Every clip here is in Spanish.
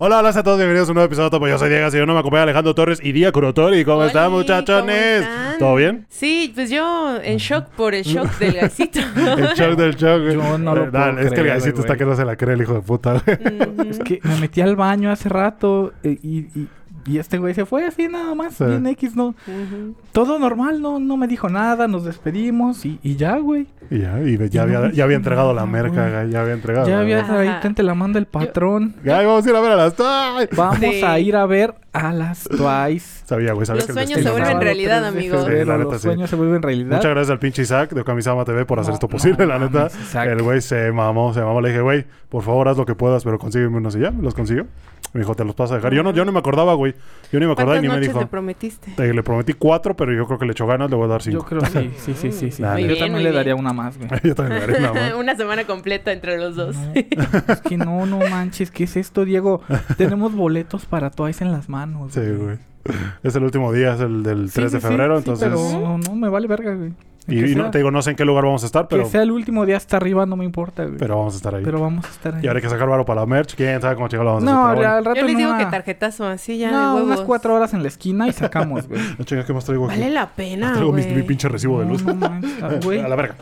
Hola, hola a todos, bienvenidos a un nuevo episodio de Topo. Yo soy Diego, si yo no me acompaña Alejandro Torres y Día Curotori. ¿Cómo Oli, están, ¿cómo muchachones? están? ¿Todo bien? Sí, pues yo en shock por el shock del gasito. El shock del shock. güey. Yo no lo Eh, puedo es que el gallecito está que no se la cree el hijo de puta, güey. Es que me metí al baño hace rato eh, y, y, y este güey se fue así nada más, Sí. bien X, no. Todo normal, no, no me dijo nada, nos despedimos y, y ya, güey. Y ya, y ya, había, ya había entregado la merca, ya había entregado. Ya la había ahí, te la manda el patrón. Ay, vamos a ir a ver a las Twice. Vamos Sí. a ir a ver a las Twice. Sabía, güey, sabía Los que el sueños se vuelven realidad, Sábado 3 de amigos. Sí, la neta, los sí. sueños se vuelven realidad. Muchas gracias al pinche Isaac de Kamisama TV por hacer No, esto posible, no la neta. mames, Isaac. El güey se mamó, se mamó. Le dije, güey, por favor haz lo que puedas, pero consígueme unos y ya, los consiguió. Me dijo, te los paso a dejar. Yo no, yo no me acordaba, güey. Yo ni me acordaba y ¿Cuántas ni me dijo. le prometiste? Te- le prometí cuatro, pero yo creo que le echó ganas, le voy a dar Yo cinco. creo sí, sí, sí, sí. sí. Nah, Yo también le bien. daría una más, güey. yo también le daré una más. Una semana completa entre los dos. No, es que no, no manches, ¿qué es esto, Diego? Tenemos boletos para Twice en las manos. Sí, güey. Es el último día, es el del Sí, 3 de sí, sí, febrero, sí, entonces... pero no, me vale verga, güey. y que y no, te digo, no sé en qué lugar vamos a estar, pero, Que sea el último día hasta arriba no me importa, güey. pero vamos a estar ahí. Pero vamos a estar ahí. Y ahora hay que sacar varo para la merch. ¿Quién sabe cómo chingados lo vamos a no, hacer? Pero al rato Yo les digo una- que tarjetazo, así ya No, de unas cuatro horas en la esquina y sacamos, güey. No chingas, ¿qué más traigo aquí? Vale la pena, traigo mi, mi pinche recibo de No, luz. no güey. a la verga.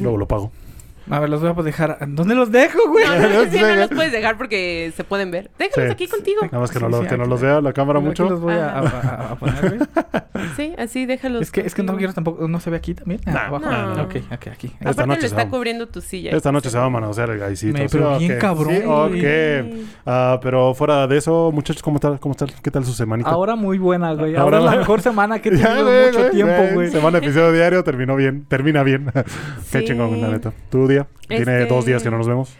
Luego lo pago. A ver, los voy a dejar. ¿Dónde los dejo, güey? No, no, sí, no los puedes dejar porque se pueden ver. Déjalos Sí. aquí contigo. Nada más que Sí, no, lo- sí, que no los vea la cámara Aquí mucho. los voy a, Ajá. a- a- a poner, güey. Sí, así déjalos. Es que, es que no quiero tampoco. ¿No se ve aquí también? Ah, abajo. no. Ok, ok, aquí. Esta Aparte noche le se está va- cubriendo tu silla. Esta noche se va a manosear el gaisito. Me- Sí, pero bien ok. cabrón, ok. Ah, pero fuera de eso, muchachos, ¿cómo tal? ¿Cómo tal? ¿Qué tal su semanita? Ahora muy buena, güey. Ahora es la mejor semana que he tenido mucho tiempo, güey. Semana episodio diario terminó bien. Termina bien. Qué chingón, la neta. ¿Tu día? Tiene Este- dos días que no nos vemos.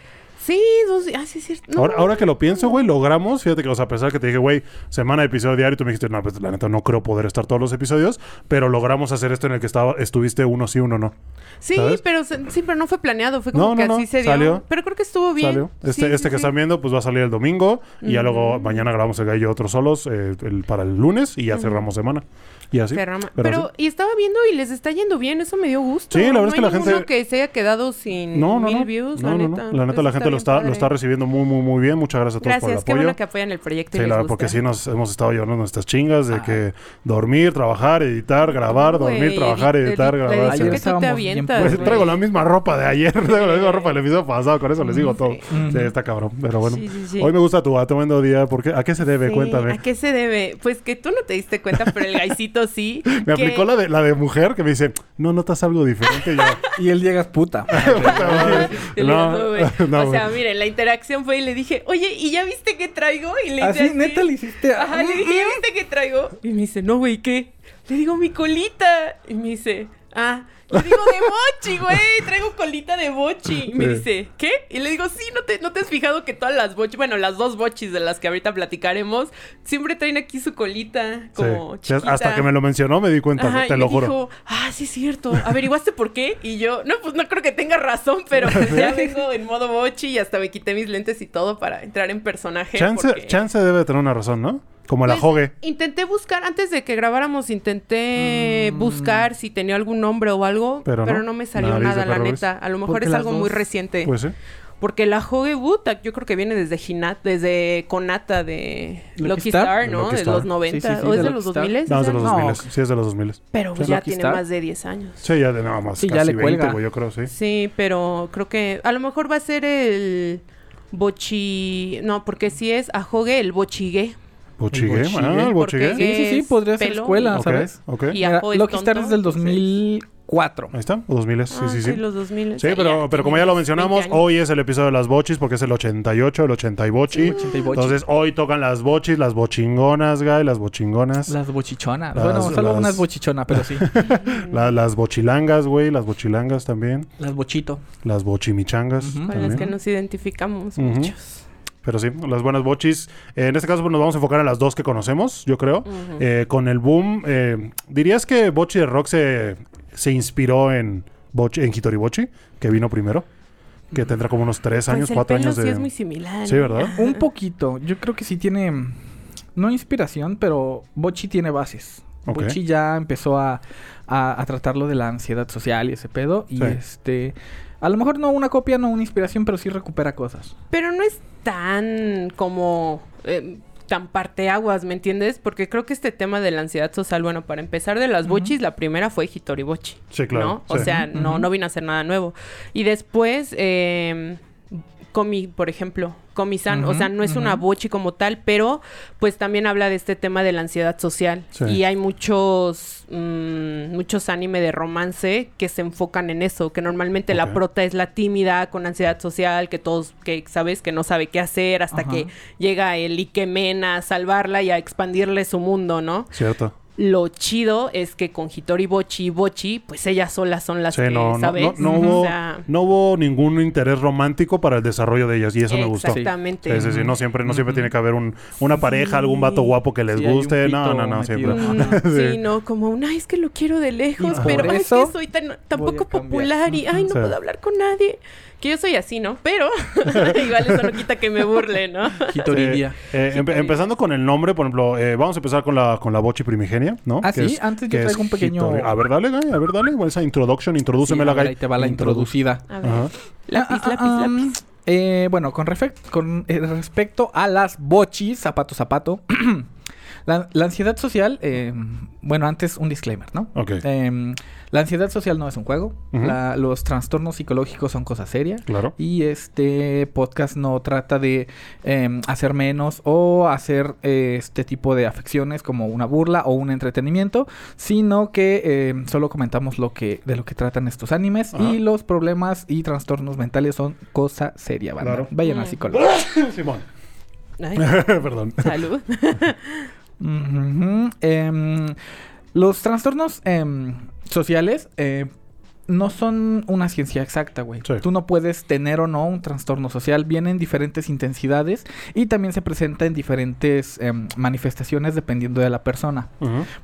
Sí, dos días. Ah, sí, es cierto. No, Ahora, ahora que lo pienso, güey, logramos. Fíjate que, o sea, a pesar que te dije, güey, semana de episodio diario, tú me dijiste, no, pues la neta no creo poder estar todos los episodios, pero logramos hacer esto en el que estaba, estuviste uno sí, uno no. Sí, ¿sabes? pero sí, pero no fue planeado, fue como No, que así no, se dio. salió. Pero creo que estuvo bien. Salió. Este, Sí, este sí, que están viendo, pues va a salir el domingo. Y ya luego Ujú. mañana grabamos el gallo otros solos eh, el- para el lunes y ya cerramos semana. Y así. Pero Pero, y estaba viendo y les está yendo bien, eso me dio gusto. Sí, la verdad es que la gente- que se haya quedado sin No, no, mil no. views, la neta. La neta, la gente lo está, lo padre. está recibiendo muy, muy, muy bien. Muchas gracias a todos por Gracias, el qué apoyo. bueno que apoyan el proyecto y Sí, les la, gusta. porque sí nos hemos estado llevando nuestras chingas de Ah. que dormir, trabajar, editar, grabar, dormir, trabajar, edit- editar, la grabar. Ayer que tú te avientas, Pues, traigo la misma ropa de ayer, traigo la misma ropa del episodio pasado, con eso les digo todo. Sí, está cabrón, pero bueno. Sí, sí, sí. Hoy me gusta tu tremendo día, porque ¿a qué se debe? Sí, Cuéntame. ¿A qué se debe? Pues que tú no te diste cuenta, pero el gaisito sí. Me que- aplicó la de, la de mujer que me dice, no notas algo diferente. Y yo, Y él llegas puta. No, güey. no, o sea, güey. miren, la interacción fue y le dije, oye, ¿y ya viste qué traigo? Y le hice Así, así. neta, le hiciste. Ajá, le dije, ¿ya viste qué traigo? Y me dice, no, güey, ¿qué? Le digo, mi colita. Y me dice, ah. Le digo, de bochi, güey. Traigo colita de bochi. Y me dice, ¿qué? Y le digo, sí, ¿no te, ¿no te has fijado que todas las bochis, bueno, las dos bochis de las que ahorita platicaremos, siempre traen aquí su colita como Sí. Chiquita? Hasta que me lo mencionó me di cuenta, Ajá, te y lo me juro. dijo, ah, sí es cierto. ¿Averiguaste por qué? Y yo, no, pues no creo que tenga razón, pero pues ya vengo en modo bochi y hasta me quité mis lentes y todo para entrar en personaje. Chance, porque- chance debe de tener una razón, ¿no? Como la Pues, jogue. Intenté buscar, antes de que grabáramos, intenté Mm. buscar si tenía algún nombre o algo, Pero pero, no. no, me salió nada, la neta. A lo mejor Porque es algo muy reciente. Pues sí. Porque la Hoge Buta, yo creo que viene desde Hinat, desde Conata de Lucky Star. Star, ¿no? Lucky de los 90. Sí, sí, sí, ¿O es de los Star. 2000? No, es de los No. 2000. Sí, es de los 2000. Pero pues Sí, ya Lucky tiene Star. más de 10 años. Sí, ya de nada más. Sí, ya casi le 20, cuelga. yo creo, sí. Sí, pero creo que a lo mejor va a ser el bochi... No, porque si es ajogue, el bochigue. Bochigué. Ah, el bochigué. Sí, sí, sí, podría ser pelo escuela, y- Ok, ¿sabes? ok. Y ajo es Star es del entonces- 2004. Ahí está, 2000, sí, Ah, sí, sí. los 2000. Sí, pero, pero como ya lo mencionamos, hoy es el episodio de las bochis porque es el 88, el 80 y bochi. 80 y bochi. Entonces hoy tocan las bochis, las bochingonas, güey, las bochingonas. Las bochichonas. Las- bueno, solo las- una es bochichona, pero sí. la- las bochilangas, güey, las bochilangas también. las bochito. Las bochimichangas Ujú. Con también. las que nos identificamos Ujú. muchos. Pero sí, las buenas bochis. Eh, en este caso pues, nos vamos a enfocar en las dos que conocemos, yo creo. Eh, con el boom, eh, ¿dirías que Bochi de Rock se, se inspiró en, Bochi, en Hitori Bochi, que vino primero? Que tendrá como unos tres años, pues el cuatro pelo años sí de... es muy similar. Sí, ¿eh? ¿verdad? Un poquito. Yo creo que sí tiene. No inspiración, pero Bochi tiene bases. Bochi ya empezó a, a, a tratarlo de la ansiedad social y ese pedo. Y Sí. este. A lo mejor no una copia, no una inspiración, pero sí recupera cosas. Pero no es tan como... eh, tan parteaguas, ¿me entiendes? Porque creo que este tema de la ansiedad social, bueno, para empezar de las bochis, la primera fue Hitori Bochi. Sí, claro, ¿no? O sea, no, no vino a hacer nada nuevo. Y después, eh, Komi, por ejemplo, Komi-san, o sea, no es una bochi como tal, pero pues también habla de este tema de la ansiedad social. Sí. Y hay muchos, mm, muchos anime de romance que se enfocan en eso, que normalmente la prota es la tímida con ansiedad social, que todos, que sabes, que no sabe qué hacer hasta que llega el Ikemen a salvarla y a expandirle su mundo, ¿no? Cierto. Lo chido es que con Hitori Bochi y Bochi, pues ellas solas son las Sí, que, no, no, ¿sabes? no, no O hubo, sea, no hubo ningún interés romántico para el desarrollo de ellas y eso me gustó. Exactamente. Sí, sí, sí, no siempre, no siempre tiene que haber un, una pareja, algún vato guapo que les Sí, guste. No, no, no, metido. siempre. Mm, sí. No, como un, ay, es que lo quiero de lejos, pero ay, es eso que soy tan, tan voy a poco cambiar. popular y, ay, no Sí. puedo hablar con nadie. Que yo soy así, ¿no? Pero igual eso no quita que me burle, ¿no? Hitoridia. Eh, empe- empezando con el nombre, por ejemplo, eh, vamos a empezar con la, con la bochi primigenia, ¿no? Ah, Que sí, es- antes yo traigo un pequeño- Hitori. A ver, dale, a ver, dale. igual Esa introduction, Sí, introdúcemela, a ver, ahí te va la Introdu- introducida. A ver. Ajá. Lápiz, Ah, lápiz, ah, um, lápiz. eh, bueno, con, con eh, respecto a las bochis, zapato, zapato. la, la ansiedad social, eh, bueno, antes un disclaimer, ¿no? Ok. Em, la ansiedad social no es un juego. La- los trastornos psicológicos son cosa seria. Claro. Y este podcast no trata de em, hacer menos o hacer eh, este tipo de afecciones como una burla o un entretenimiento, sino que em, solo comentamos lo que de lo que tratan estos animes Ajá. y los problemas y trastornos mentales son cosa seria, banda. Claro. Vayan Mm. al psicólogo. Simón. Perdón. salud. Em, los trastornos em, sociales eh, no son una ciencia exacta, güey. Sí. Tú no puedes tener o no un trastorno social. Viene en diferentes intensidades y también se presenta en diferentes em, manifestaciones dependiendo de la persona.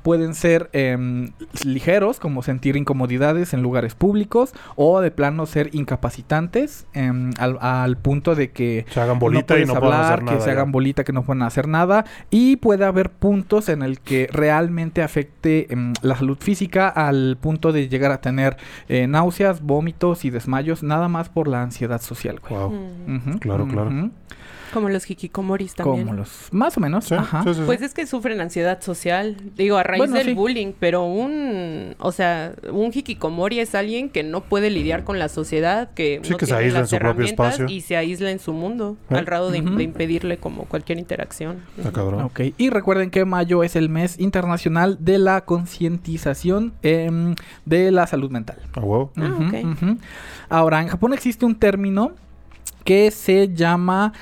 Pueden ser em, ligeros, como sentir incomodidades en lugares públicos, o de plano ser incapacitantes em, al, al punto de que Se hagan bolita y puedes no puedan hablar, hacer nada. que se ya. hagan bolita, que no puedan hacer nada. Y puede haber puntos en el que realmente afecte la salud física al punto de llegar a tener eh, náuseas, vómitos y desmayos, nada más por la ansiedad social, güey. Wow. Mm, Claro, claro. Como los hikikomoris también. Como los... Más o menos, Sí, ajá. sí, sí, sí. Pues es que sufren ansiedad social, digo, a raíz Bueno, del sí. bullying, pero un, o sea, un hikikomori es alguien que no puede lidiar con la sociedad, que Sí, no que se tiene aísla en las su propio herramientas espacio. y se aísla en su mundo, ¿Eh? al grado de, impedirle como cualquier interacción. Está cabrón. Ok, y recuerden que mayo es el mes internacional de la concientización em, de la salud mental. A huevo. Ah, Ujú, ok. ujú. Ahora, en Japón existe un término que se llama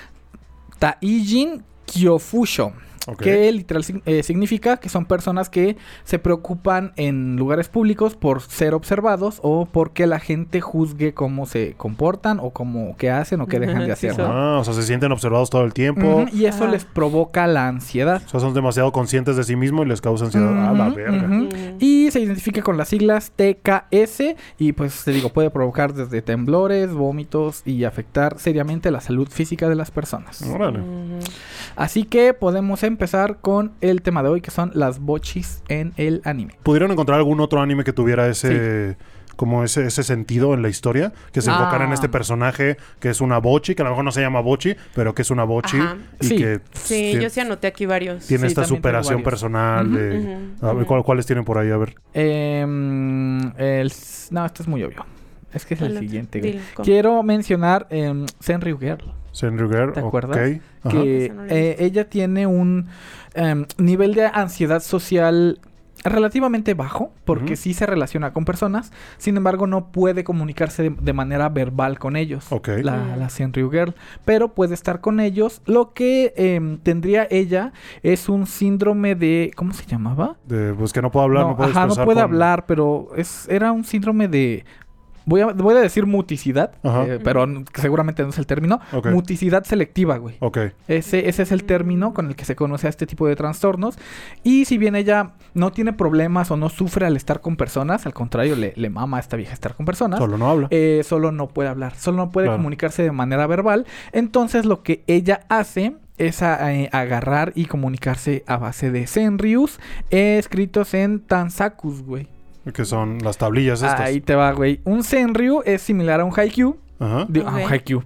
Taijin Kyofusho. Que literal eh, significa que son personas que se preocupan en lugares públicos por ser observados o porque la gente juzgue cómo se comportan o cómo qué hacen o qué dejan de hacer. Ah, o sea, se sienten observados todo el tiempo. Y eso les provoca la ansiedad. O sea, son demasiado conscientes de sí mismos y les causa ansiedad. Ah, la verga. Mm. Y se identifica con las siglas TKS y pues te digo, puede provocar desde temblores, vómitos y afectar seriamente la salud física de las personas. Órale. Mm. Así que podemos empezar con el tema de hoy que son las bochis en el anime. ¿Pudieron encontrar algún otro anime que tuviera ese... Como ese, ese sentido en la historia, que se Ah. enfocara en este personaje que es una bochi, que a lo mejor no se llama bochi, pero que es una bochi Ajá. y Sí. que Sí, yo sí anoté aquí varios. tiene Sí, esta superación personal. De, a ver, ujú. ¿cuál- ¿cuáles tienen por ahí? A ver. Em, el, no, esto es muy obvio. Es que es el siguiente. güey. Quiero mencionar em, Senryu Girl. Senryuger. ¿Te ok, acuerdas? ajá. que eh, ella tiene un em, nivel de ansiedad social relativamente bajo, porque sí se relaciona con personas, sin embargo no puede comunicarse de, de manera verbal con ellos, Ok. la, Mm. la Senryu Girl, pero puede estar con ellos. Lo que em, tendría ella es un síndrome de, ¿cómo se llamaba? De, pues que no puedo hablar, no, no, puedo ajá, no puede con- hablar, pero es, era un síndrome de... Voy a, voy a decir muticidad, eh, pero seguramente no es el término. Muticidad selectiva, güey. Ok. Ese, ese es el término con el que se conoce a este tipo de trastornos. Y si bien ella no tiene problemas o no sufre al estar con personas, al contrario, le, le mama a esta vieja estar con personas, Solo no habla. eh, solo no puede hablar, solo no puede Claro. comunicarse de manera verbal. Entonces lo que ella hace es a- eh, agarrar y comunicarse a base de senryus eh, escritos en tansakus, güey. Que son las tablillas estas. Ahí te va, güey. Un senryu es similar a un haikyuu. Ajá. Digo, a un haikyuu.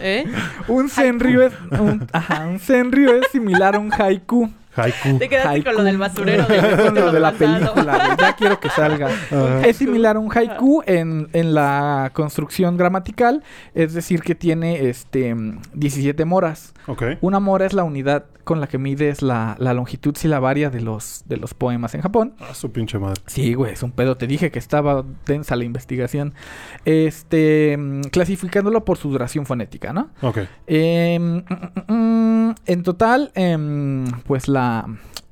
¿Eh? Un senryu es... Un, ajá, un senryu es similar a un haiku. Haiku. Te quedaste con lo del basurero Con lo capítulo de la pasado. película. Ya quiero que salga. Ajá. Es similar a un haiku en, en la construcción gramatical. Es decir, que tiene este 17 moras. Ok. Una mora es la unidad con la que mides la, la longitud silabaria de los, de los poemas en Japón. Ah, su pinche madre. Sí, güey, es un pedo. Te dije que estaba densa la investigación. Este, mm, clasificándolo por su duración fonética, ¿no? Ok. Em, mm, mm, mm, en total, em, pues la,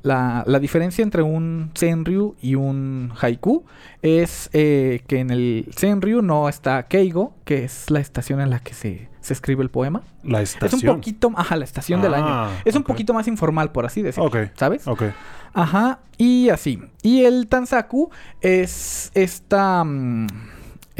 la, la diferencia entre un Senryu y un Haiku es eh, que en el Senryu no está Keigo, que es la estación en la que se, se escribe el poema. La Es estación. un poquito, ajá, la estación del Ah, año. Es un poquito más informal, por así decirlo. Ok. ¿Sabes? Ok. Ajá, y así. Y el Tansaku es esta, mm,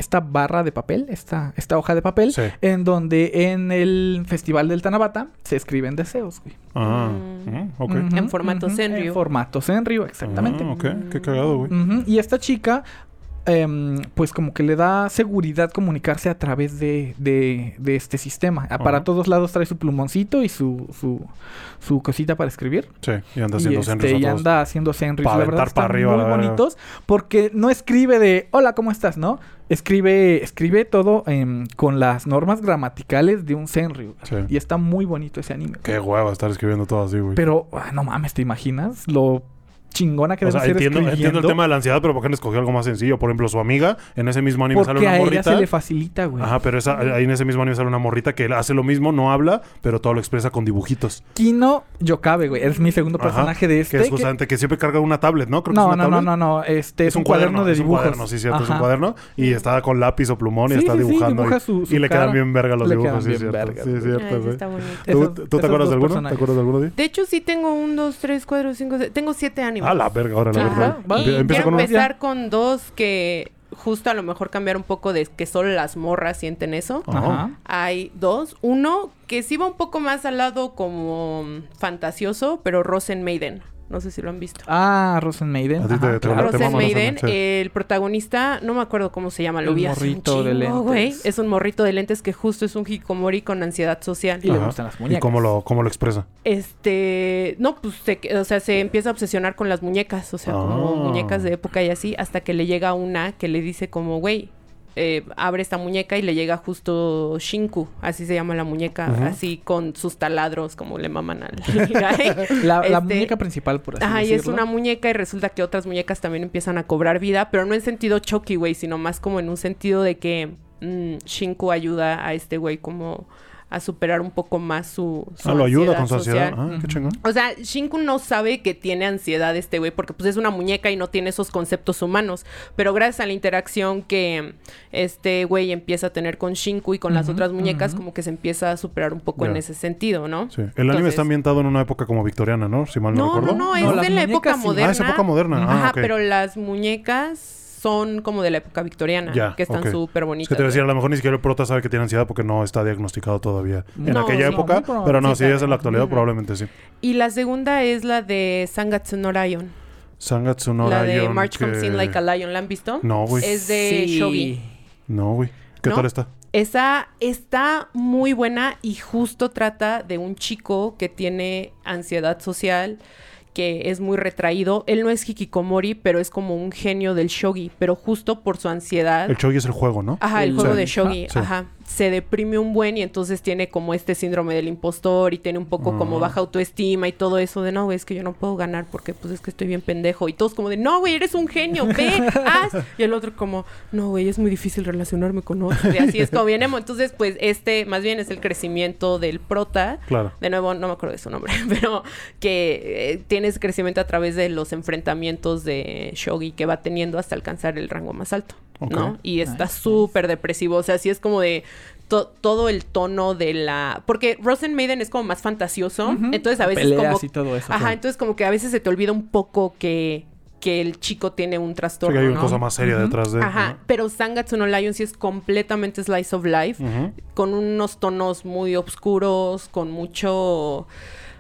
esta barra de papel, esta, esta hoja de papel, Sí. en donde en el Festival del Tanabata se escriben deseos, güey. Ah. Mm. mm, ok. Ujú, En formato ujú, Senryu. En formato Senryu, exactamente. Ah, ok. Qué cagado, güey. Y esta chica, em, pues como que le da seguridad comunicarse a través de, de, de este sistema. Ah, Para todos lados trae su plumoncito y su, su, su cosita para escribir. Sí. Y anda Y, haciendo este, senris a y anda haciendo senris. La verdad aventar pa' están arriba, muy bonitos porque no escribe de hola, ¿cómo estás? ¿No? Escribe, escribe todo em, con las normas gramaticales de un senryu. Sí. Y está muy bonito ese anime. Qué hueva estar escribiendo todo así, güey. Pero, ah, no mames, ¿te imaginas? Lo chingona que O debe sea, ser entiendo, entiendo el tema de la ansiedad, pero ¿por qué no escogió algo más sencillo? Por ejemplo, su amiga, en ese mismo anime sale una a ella morrita. se le facilita, güey. Ajá, pero esa- ahí en ese mismo anime sale una morrita que hace lo mismo, no habla, pero todo lo expresa con dibujitos. Kino Yokabe, güey. Es mi segundo Ajá, personaje de este. que es justamente que siempre carga una tablet, ¿no? Creo que No, es una no, no, tablet. no, no. Este es, un cuaderno, de es un dibujos. cuaderno, sí, cierto, es un cuaderno. Y está con lápiz o plumón y Sí, está sí, sí, dibujando. dibuja y, su- su y le cara. quedan bien verga los Le dibujos, sí, bien cierto. Sí, cierto. ¿Tú, te acuerdas de alguno? ¿Te personajes. acuerdas de alguno? Di? De hecho, sí tengo un, dos, tres, cuatro, cinco, seis. Tengo siete animes. Ah, la verga, ahora la verga. va. Y Empieza quiero con empezar con dos que justo a lo mejor cambiar un poco de que solo las morras sienten eso. Ajá. Ajá. Hay dos. Uno que sí va un poco más al lado como mm, fantasioso, pero Rosen Maiden. No sé si lo han visto. Ah, Rosen Maiden. A ti te- Ajá, te- claro. te Rosen mama Rosen Maiden, Maiden, sí. el protagonista, no me acuerdo cómo se llama, lo vi hace un morrito de chingo, güey. lentes. Es un morrito de lentes que justo es un hikomori con ansiedad social. Y le gustan las ¿Y muñecas. cómo lo, cómo lo expresa? Este, no, pues se, o sea, se empieza a obsesionar con las muñecas, o sea, como Ah. muñecas de época y así, hasta que le llega una que le dice como, güey, eh, abre esta muñeca y le llega justo Shinku, así se llama la muñeca, así con sus taladros, como le maman al. La, la Este, muñeca principal, por así Ajá, y es decirlo. una muñeca y resulta que otras muñecas también empiezan a cobrar vida, pero no en sentido Chucky, güey, sino más como en un sentido de que mm, Shinku ayuda a este güey como a superar un poco más su, su Ah, lo ayuda con su social. ansiedad. Ah, qué chingón. O sea, Shinku no sabe que tiene ansiedad este güey porque pues es una muñeca y no tiene esos conceptos humanos. Pero gracias a la interacción que este güey empieza a tener con Shinku y con las otras muñecas, como que se empieza a superar un poco en ese sentido, ¿no? Sí. El anime está ambientado en una época como victoriana, ¿no? Si mal no, No, no, recuerdo. no, es No, de la época sí. Ah, moderna. Ah, es época moderna. Ah, Ajá, pero las muñecas son como de la época victoriana, Ya, que están ok. súper Es bonitas. que te decía, a lo mejor ni siquiera el prota sabe que tiene ansiedad porque no está diagnosticado todavía en No, aquella sí. época. Pero no, Sí, si es en la actualidad, probablemente sí. Y la segunda es la de Sangatsu no Lion. Sangatsu no la de March que- Comes In Like a Lion, ¿la han visto? No, güey. Es de Sí. Shogi. No, güey. ¿Qué ¿No? tal está? Esa está muy buena y justo trata de un chico que tiene ansiedad social, que es muy retraído. Él no es hikikomori, pero es como un genio del shogi, pero justo por su ansiedad. El shogi es el juego, ¿no? Ajá, el El- juego Sí. de shogi, Sí. ajá. Se deprime un buen y entonces tiene como este síndrome del impostor y tiene un poco como baja autoestima y todo eso de no, güey, es que yo no puedo ganar porque pues es que estoy bien pendejo. Y todos como de, no, güey, eres un genio, ve, haz. Y el otro como, no, güey, es muy difícil relacionarme con otros. Y así es como viene. Entonces, pues este más bien es el crecimiento del prota. Claro. De nuevo, no me acuerdo de su nombre, pero que eh, tiene ese crecimiento a través de los enfrentamientos de Shogi que va teniendo hasta alcanzar el rango más alto, ¿no? Y está Nice, súper depresivo, o sea, sí es como de to- todo el tono de la... Porque Rosen Maiden es como más fantasioso, entonces a veces Peleas como... y todo eso. Ajá, sí. entonces como que a veces se te olvida un poco que, que el chico tiene un Sí, trastorno, que hay una ¿no? cosa más seria detrás de. Ajá, pero Sangatsu no Lion sí es completamente slice of life con unos tonos muy oscuros, con mucho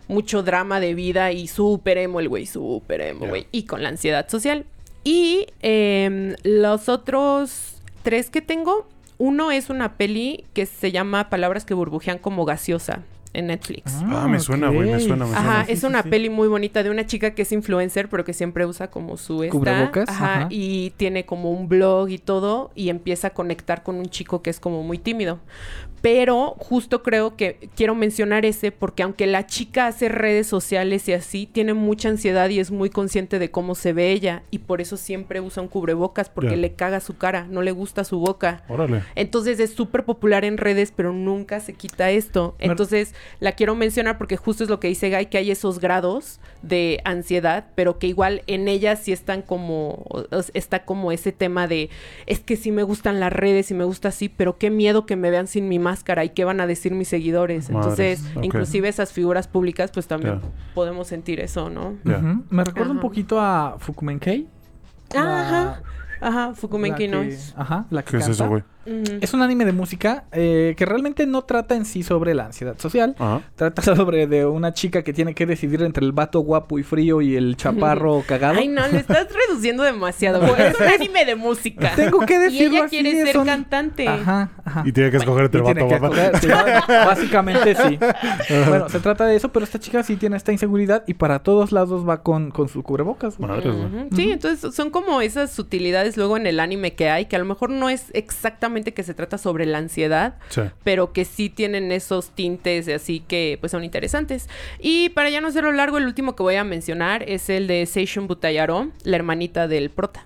mucho drama de vida y súper emo el güey, súper emo, güey. Y con la ansiedad social. Y em, los otros tres que tengo, uno es una peli que se llama Palabras que burbujean como gaseosa en Netflix. Ah, me suena, güey, me suena, me suena. Ajá, Sí, es sí, una sí. peli muy bonita de una chica que es influencer, pero que siempre usa como su esta, Cubrebocas, ajá, ajá. y tiene como un blog y todo y empieza a conectar con un chico que es como muy tímido. Pero justo creo que quiero mencionar ese porque aunque la chica hace redes sociales y así, tiene mucha ansiedad y es muy consciente de cómo se ve ella y por eso siempre usa un cubrebocas porque le caga su cara, no le gusta su boca. Órale. Entonces es súper popular en redes, pero nunca se quita esto. Entonces la quiero mencionar porque justo es lo que dice Guy, que hay esos grados de ansiedad, pero que igual en ella sí están como, está como ese tema de, es que sí me gustan las redes y me gusta así, pero qué miedo que me vean sin mi máscara y qué van a decir mis seguidores. Entonces, inclusive esas figuras públicas, pues también podemos sentir eso, ¿no? Me recuerda un Ajá. poquito a Fukumenkei. Ajá, ajá, la Fukumenki que- Noise. Ajá, la que ¿Qué es eso, güey? Es un anime de música eh, que realmente no trata en sí sobre la ansiedad social. Trata sobre de una chica que tiene que decidir entre el vato guapo y frío y el chaparro cagado. Ay, no, le estás reduciendo demasiado. es un anime de música. Tengo que Y decirlo ella así, quiere ser son- cantante. Ajá, ajá. Y tiene que escoger entre Y el vato sí, básicamente sí. bueno, se trata de eso, pero esta chica sí tiene esta inseguridad y para todos lados va con, con su cubrebocas. güey. Ujú. Sí, entonces son como esas sutilidades luego en el anime que hay, que a lo mejor no es exactamente que se trata sobre la ansiedad, Sí. pero que sí tienen esos tintes así que pues son interesantes. Y para ya no hacerlo largo, el último que voy a mencionar es el de Seishun Butayaro, la hermanita del prota.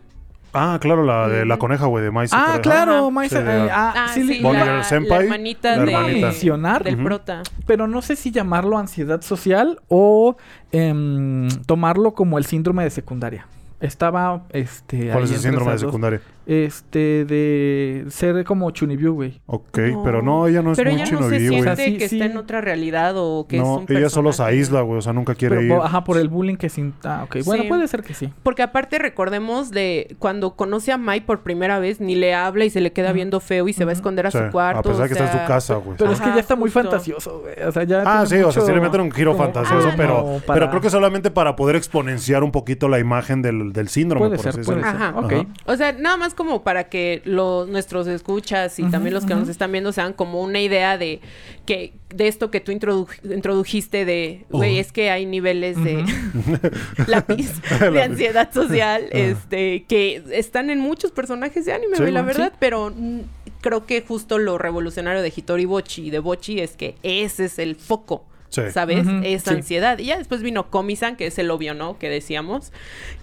Ah, claro, la de la coneja, güey, de Maíz. Ah, claro, Ajá. Maisa, Sí, eh, ya. ah, Ah, sí, la, Girl Senpai, la hermanita, la de-. Mencionar. del prota. pero no sé si llamarlo ansiedad social o em, tomarlo como el síndrome de secundaria. Estaba, este... ¿Cuál ahí es el síndrome de secundaria? Este, de ser como Chunibyu, güey. Ok, pero no, ella no es Pero muy ella no se siente güey. O sea, sí, que sí. está en otra realidad o que es No, un ella solo se personaje. aísla, güey, o sea, nunca quiere Pero, ir. ajá, por el bullying que sin... Ah, ok. Bueno, Sí. puede ser que sí. Porque aparte recordemos de cuando conoce a Mai por primera vez, ni le habla y se le queda viendo feo y se va a Ujú. escuender a Sí, su cuarto. a pesar de o que está en su casa, güey. Pero es que Ajá, ya está muy justo. fantasioso, güey. O sea, ya Ah, sí, o sea, sí le mucho meten un giro como- fantasioso, ah, pero, como para- pero creo que solamente para poder exponenciar un poquito la imagen del, del síndrome, Puede por ser, así puede ser. Ajá. Ok. Ajá. O sea, nada más como para que los nuestros escuchas y también los que nos están viendo sean como una idea de que de esto que tú introdu- introdujiste de, güey, Ujú. es que hay niveles de lápiz de ansiedad social, este, que están en muchos personajes de anime, Sí, güey, la verdad, pero creo que justo lo revolucionario de Hitori Bochi y de Bochi es que ese es el foco. Sí. ¿Sabes? Ujú, Esa sí. ansiedad. Y ya después vino Komi-san, que es el obvio, ¿no? Que decíamos.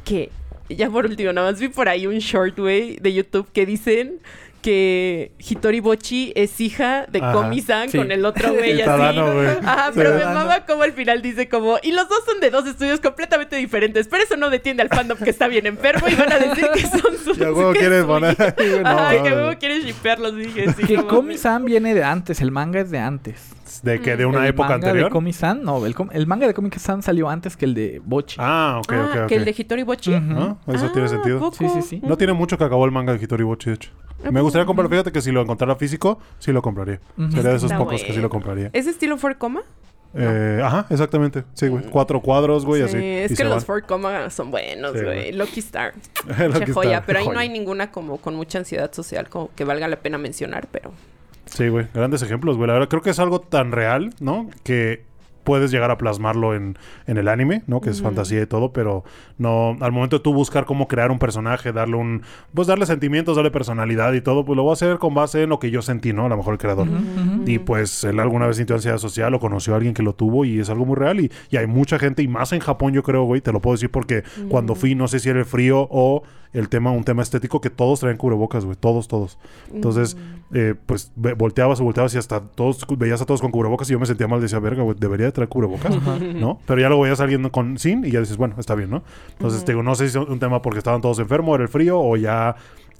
Que ya por último, nada más vi por ahí un short, güey, de YouTube que dicen que Hitori Bochi es hija de. Komi-san Sí. con el otro güey así. Tadano, güey. Ajá, pero me Tadano. mama como al final dice como, y los dos son de dos estudios completamente diferentes, pero eso no detiene al fandom que está bien enfermo y van a decir que son sus... Ya, huevo, que quieres poner Ajá, no, que huevo quieres shippearlos, dije. Sí, Que. Komi-san viene de antes, el manga es de antes. De que de una el época manga anterior. de Komi-san, no, el, com- el manga de Komi-san salió antes que el de Bochi. Ah, ok, Ah, ok, ok. que el de Hitori Bochi. Ujú. ¿Ah? Eso Ah, tiene sentido. ¿poco? Sí, sí, sí. No tiene mucho que acabó el manga de Hitori Bochi, de hecho. Me gustaría comprarlo. Fíjate que si lo encontrara físico, sí lo compraría. Sería de esos Está pocos que sí lo compraría. ¿Ese estilo Ford Coma? Eh, ajá, exactamente. Sí, güey. Cuatro cuadros, güey, sí, así. es y que los. Ford Coma son buenos, Sí, güey. Lucky Star. Che que joya. Pero ahí no hay ninguna como con mucha ansiedad social como que valga la pena mencionar, pero... Sí, güey. Grandes ejemplos, güey. La verdad, creo que es algo tan real, ¿no? Que puedes llegar a plasmarlo en, en el anime, ¿no? Que es fantasía y todo, pero no... Al momento de tú buscar cómo crear un personaje, darle un... Pues darle sentimientos, darle personalidad y todo, pues lo voy a hacer con base en lo que yo sentí, ¿no? A lo mejor el creador. Y pues él alguna vez sintió ansiedad social o conoció a alguien que lo tuvo y es algo muy real. Y, y hay mucha gente, y más en Japón, yo creo, güey, te lo puedo decir porque cuando fui, no sé si era el frío o el tema, un tema estético, que todos traen cubrebocas, güey, todos, todos. Entonces, eh, pues volteabas o volteabas y hasta todos, veías a todos con cubrebocas y yo me sentía mal, decía, verga, güey, debería de traer cubrebocas, ¿no? Pero ya luego veías a alguien con sin y ya dices, bueno, está bien, ¿no? Entonces, te digo, no sé si es un tema porque estaban todos enfermos, era el frío o ya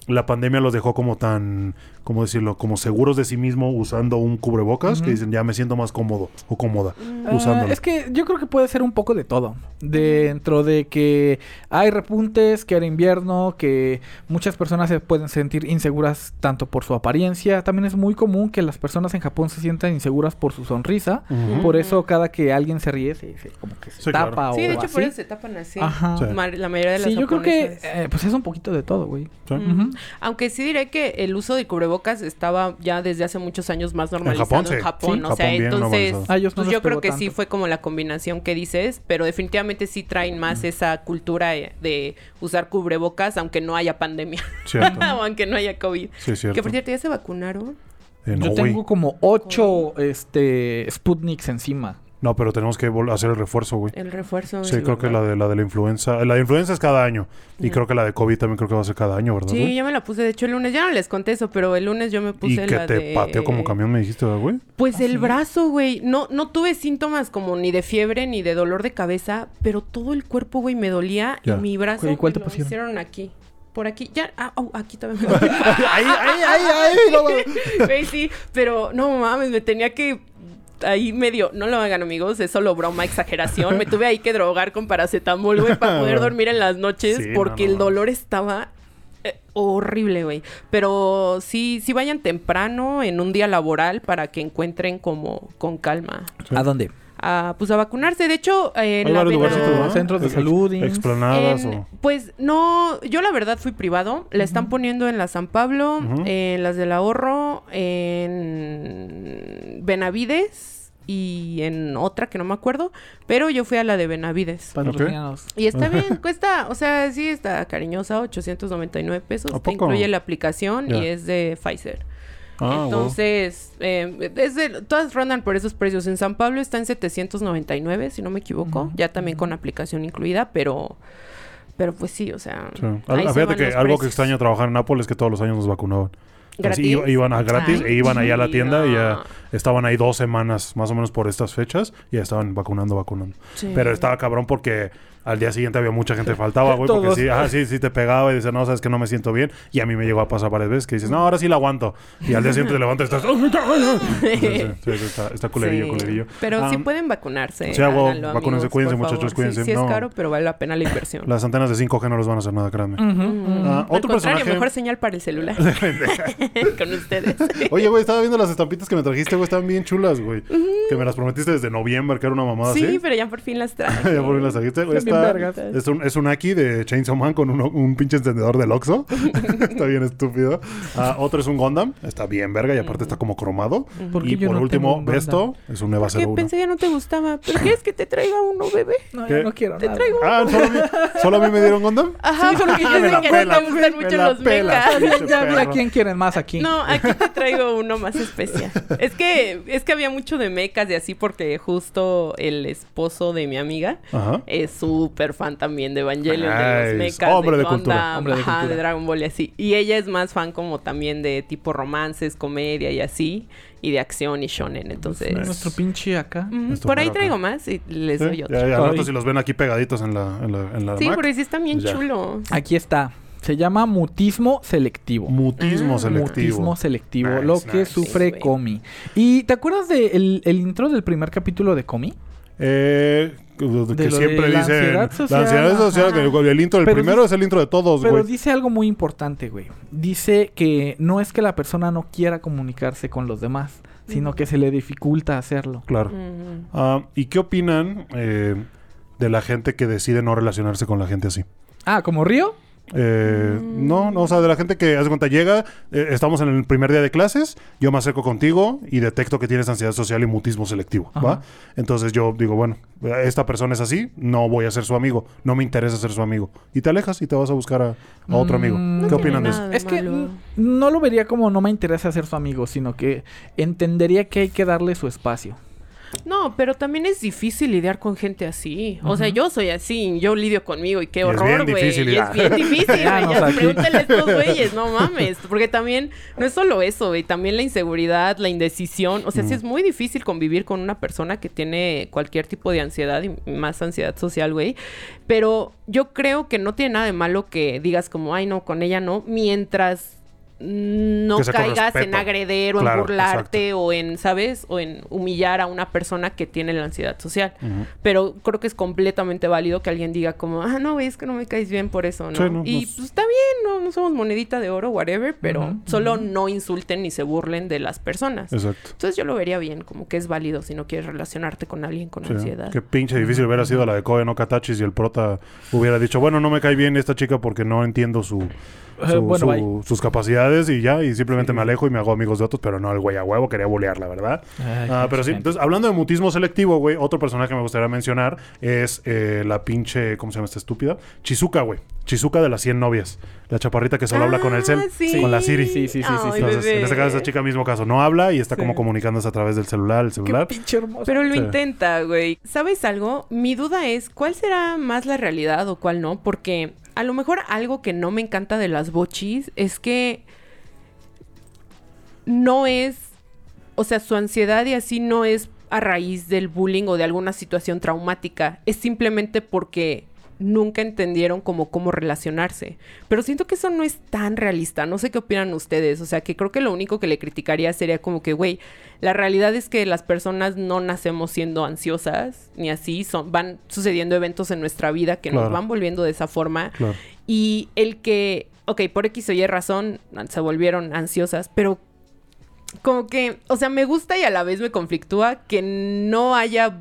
la pandemia los dejó como tan, ¿cómo decirlo? Como seguros de sí mismo usando un cubrebocas que dicen, ya me siento más cómodo o cómoda Ah, usándolo. es que yo creo que puede ser un poco de todo. Dentro de que hay repuntes, que era invierno, que muchas personas se pueden sentir inseguras tanto por su apariencia. También es muy común que las personas en Japón se sientan inseguras por su sonrisa. Por eso cada que alguien se ríe, se, se- como que se Sí, tapa claro. o Sí, de hecho así. por eso se tapan así. Ajá. Sí. Ma- La mayoría de las Sí, yo creo que eh, pues es un poquito de todo, güey. Sí. Aunque sí diré que el uso de cubrebocas estaba ya desde hace muchos años más normalizado Japón, sí. en Japón. Sí. o sea, Japón entonces normalizado. A ellos no pues yo creo que sí fue como la combinación que dices, pero definitivamente sí traen más esa cultura de usar cubrebocas aunque no haya pandemia Cierto. o aunque no haya COVID. Sí, cierto. Que por cierto, ¿ya se vacunaron? Eh, no, Yo tengo como ocho este, Sputniks encima. No, pero tenemos que hacer el refuerzo, güey. El refuerzo. Sí, creo que la de la de la influenza. La de influenza es cada año. Y creo que la de COVID también creo que va a ser cada año, ¿verdad? Sí, güey? ya me la puse. De hecho, el lunes ya no les conté eso, pero el lunes yo me y puse que la te de... pateó como camión, me dijiste, ¿verdad, güey? Pues ¿Ah, el sí? brazo, güey. No, no tuve síntomas como ni de fiebre ni de dolor de cabeza, pero todo el cuerpo, güey, me dolía Ya. y mi brazo Güey, ¿cuál me te lo pusieron? hicieron aquí. Por aquí, ya, ah, au, aquí también me duele. ¡Ay, ay, ay, ay! no mames. Güey, sí, pero no mames, me tenía que ahí medio, no lo hagan amigos, es solo broma, exageración. Me tuve ahí que drogar con paracetamol, güey, para poder dormir en las noches Sí, no, porque no el dolor estaba eh, horrible, güey. Pero sí, sí vayan temprano en un día laboral para que encuentren como con calma. Sí. ¿A dónde? A, pues a vacunarse. De hecho, eh, en Hay la varios Vena- lugarcitos, ¿no? Centros de Ex- salud. Explanadas en- o... Pues no, yo la verdad fui privado. La están poniendo en la San Pablo, en las del ahorro, en Benavides y en otra que no me acuerdo. Pero yo fui a la de Benavides. Patrocinados. Y está bien, cuesta, o sea, sí está cariñosa, 899 pesos. ¿A Te incluye la aplicación y es de Pfizer. Ah, Entonces, eh, es de- todas rondan por esos precios. En San Pablo está en 799, si no me equivoco. Ya también con aplicación incluida, pero... Pero pues sí, o sea... Sí. ahí Al- se Fíjate que algo que extraño trabajar en Apple es que todos los años nos vacunaban. Iban a gratis Ay, e iban ahí a la tienda y ya estaban ahí dos semanas más o menos por estas fechas y ya estaban vacunando, vacunando. Sí. Pero estaba cabrón porque al día siguiente había mucha gente que faltaba, güey, porque sí, ajá, sí, sí te pegaba y dices, no, sabes que no me siento bien. Y a mí me llegó a pasar varias veces que dices, no, ahora sí la aguanto. Y al día siguiente te levantas y estás, "Oh, me cago en la-". Entonces, sí, sí, está, está culerillo, culerillo. Pero sí Ah, pueden vacunarse. sí, hago- háganlo, vacúnense, amigos, cuídense, muchachos, favor. cuídense, Sí, sí no. es caro, pero vale la pena la inversión. Las antenas de 5G no les van a hacer nada, créanme. Ujú. Ah, Al otro contrario, personaje- mejor señal para el celular. Con ustedes. Oye, güey, estaba viendo las estampitas que me trajiste, güey, estaban bien chulas, güey. Que me las prometiste desde noviembre, que era una mamada sí, pero ya por fin las traje. ya por fin las trajiste. güey. Bien vergas. es, un, es un Aki de Chainsaw Man con uno- un pinche encendedor del Oxxo. está bien estúpido. Ah, otro es un Gundam. Está bien verga y aparte está como cromado. ¿Por qué Y yo por no último, un? Besto es un Eva Que 01. pensé que no te gustaba. ¿Pero quieres que te traiga uno, bebé? No, ¿Qué? yo no quiero Te nada. traigo Ah, ¿solo a, mí, ¿solo a mí me dieron Gundam? Ajá, porque yo me sé que pela, no te gustan me mucho los mechas. Ya vi a quién quieren más aquí. No, aquí te traigo uno más especial. Es que, es que había mucho de mecas y así porque justo el esposo de mi amiga Ajá. es súper fan también de Evangelion, de los mechas, Hombre de Gundam, cultura. Hombre de ajá, cultura. de Dragon Ball y así. Y ella es más fan como también de tipo romances, comedia y así, y de acción y shonen, entonces... Nuestro pinche acá. Nuestro Por ahí acá. traigo más y les Sí, doy ya, otro. ya, al rato si los ven aquí pegaditos en la, en la, en la Sí, Mac. porque sí están bien Ya. chulos. Aquí está. Se llama mutismo selectivo. Mutismo Ah. selectivo. Mutismo selectivo, Nice, lo que nice. sufre. Comi. ¿Y te acuerdas del el intro del primer capítulo de Comi? Eh, que lo de siempre la dicen ansiedad social, la ansiedad social, que el intro del Pero primero dice- es el intro de todos, Pero güey. dice algo muy importante, güey. Dice que no es que la persona no quiera comunicarse con los demás, sino que se le dificulta hacerlo. Claro. Ah, ¿Y qué opinan eh, de la gente que decide no relacionarse con la gente así? Ah, ¿como Río? Eh, Mm. No, no, o sea, de la gente que hace cuenta llega, eh, estamos en el primer día de clases, yo me acerco contigo y detecto que tienes ansiedad social y mutismo selectivo, ¿va? Entonces yo digo, bueno, esta persona es así, no voy a ser su amigo, no me interesa ser su amigo. Y te alejas y te vas a buscar a, a otro amigo. Mm, ¿Qué opinan de eso? Es que malo. no lo vería como no me interesa ser su amigo, sino que entendería que hay que darle su espacio. No, pero también es difícil lidiar con gente así. O sea, yo soy así, yo lidio conmigo y qué Y es horror, bien güey. lidiar. es bien difícil, güey. Ya pregúntale a estos güeyes, no mames. Porque también no es solo eso, güey. También la inseguridad, la indecisión. O sea, sí Mm. es muy difícil convivir con una persona que tiene cualquier tipo de ansiedad y más ansiedad social, güey. Pero yo creo que no tiene nada de malo que digas como, ay, no, con ella no, mientras no caigas en agreder o Claro, en burlarte o en, ¿sabes? O en humillar a una persona que tiene la ansiedad social. Pero creo que es completamente válido que alguien diga como, ah, no, es que no me caes bien por eso, ¿no? Sí, no, y pues está bien, no, no somos monedita de oro, whatever, pero solo no insulten ni se burlen de las personas. Exacto. Entonces yo lo vería bien, como que es válido si no quieres relacionarte con alguien con Sí. ansiedad. Qué pinche difícil hubiera sido la de Koe no Katachis y el prota hubiera dicho, bueno, no me cae bien esta chica porque no entiendo su Eh, su- bueno, su- bye. sus capacidades y ya, y simplemente Sí. me alejo y me hago amigos de otros, pero no, el güey a huevo quería bolear, la verdad. Ay, Ah, pero sí, entonces hablando de mutismo selectivo, güey, otro personaje que me gustaría mencionar es eh, la pinche, ¿cómo se llama esta estúpida? Chizuka, güey. Chizuka de las 100 novias. La chaparrita que solo habla con el cel, Ah, sí. con la Siri. Sí, sí, sí, sí, Entonces, en este caso, esta chica, mismo caso, no habla y está como comunicándose a través del celular, el Qué celular. pinche hermoso. Pero lo Sí. intenta, güey. ¿Sabes algo? Mi duda es, ¿cuál será más la realidad o cuál no? Porque a lo mejor algo que no me encanta de las bochis es que no es, o sea, su ansiedad y así no es a raíz del bullying o de alguna situación traumática. Es simplemente porque nunca entendieron cómo relacionarse. Pero siento que eso no es tan realista. No sé qué opinan ustedes. O sea, que creo que lo único que le criticaría sería como que, güey, la realidad es que las personas no nacemos siendo ansiosas, ni así. Son, van sucediendo eventos en nuestra vida que nos van volviendo de esa forma. Claro. Y el que, ok, por X o Y razón se volvieron ansiosas, pero como que, o sea, me gusta y a la vez me conflictúa que no haya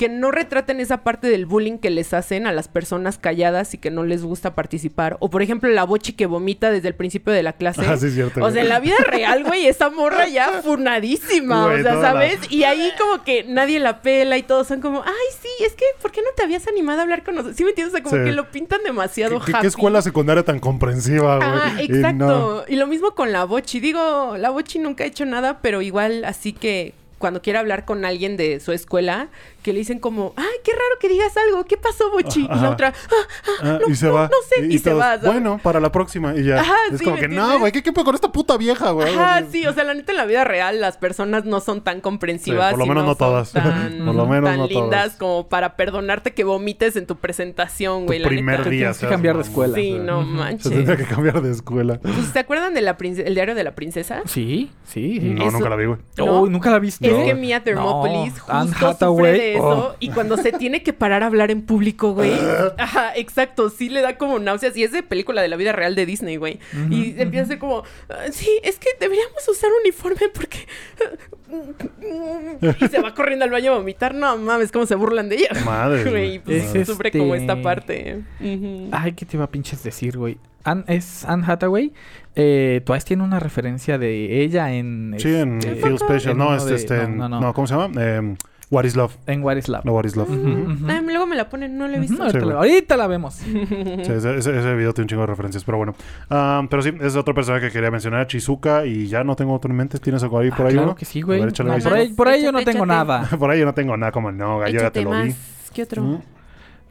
que no retraten esa parte del bullying que les hacen a las personas calladas y que no les gusta participar. O por ejemplo, la bochi que vomita desde el principio de la clase. Ah, sí, es cierto. O güey. sea, en la vida real, güey, esa morra ya funadísima. Güey, o sea, la- ¿sabes? Y ahí como que nadie la pela y todos son como, ay, sí, es que, ¿por qué no te habías animado a hablar con nosotros? ¿Sí me entiendes? O sea, como Sí. que lo pintan demasiado ¿Qué, qué- happy. qué escuela secundaria tan comprensiva, güey? Ah, Y exacto. no. Y lo mismo con la Bochi. Digo, la Bochi nunca ha hecho nada, pero igual así que cuando quiere hablar con alguien de su escuela, que le dicen como, ay, qué raro que digas algo, ¿qué pasó, Bochi? Y Ajá. la otra, "Ah, ah, Ah, no, y se no, va. no sé, y, se todos, va. ¿sabes? Bueno, para la próxima. Y ya. Ajá, es sí, como ¿me que, no, güey, ¿qué, ¿qué con esta puta vieja, güey? Ajá, sí, o sea, la neta en la vida real las personas no son tan comprensivas. Sí, por lo y menos no todas. Tan, Por lo menos tan no lindas todas. como para perdonarte que vomites en tu presentación, güey. Tu la primer neta. Te día. tienes que cambiar de escuela. Sí, no Se manches. tendría que cambiar de escuela. Pues, ¿Se acuerdan del diario de la princesa? Sí, sí. No, nunca la vi, güey. ¿No? Oh, ¿nunca la viste? Es que Mia Thermopolis justo sufre de eso oh. y cuando se tiene que parar a hablar en público, güey. Ajá, exacto, sí le da como náuseas y es de película de la vida real de Disney, güey. y empieza a ser como, "Ah, sí, es que deberíamos usar uniforme porque y se va corriendo al baño a vomitar. No mames, cómo se burlan de ella. Madre, Güey, güey. pues Es sufre como este- esta parte. Ujú. Ay, ¿qué te iba a pinches decir, güey? Anne- es Anne Hathaway. Eh, Twice tiene una referencia de ella en... Sí, en este, Feel Special. en No, este, de- este, no, no, no. no, ¿cómo se llama? Eh, What is Love. En What is Love. No, What is Love. Ujú, Ujú. ujú. Ay, luego me la ponen, no la he visto. Ujú, ahorita, Sí, la, ahorita la vemos. Sí, ese, ese- ese video tiene un chingo de referencias, pero bueno. Ah, pero sí, es otro personaje que quería mencionar, Chizuka, y ya no tengo otro en mente. ¿Tienes algo ahí por Ah, ahí, claro uno? que sí, güey. No, por, ahí, por ahí yo no Échate, tengo échate. nada. por ahí yo no tengo nada, como no, gallo, ya Échate te lo vi. ¿Qué otro?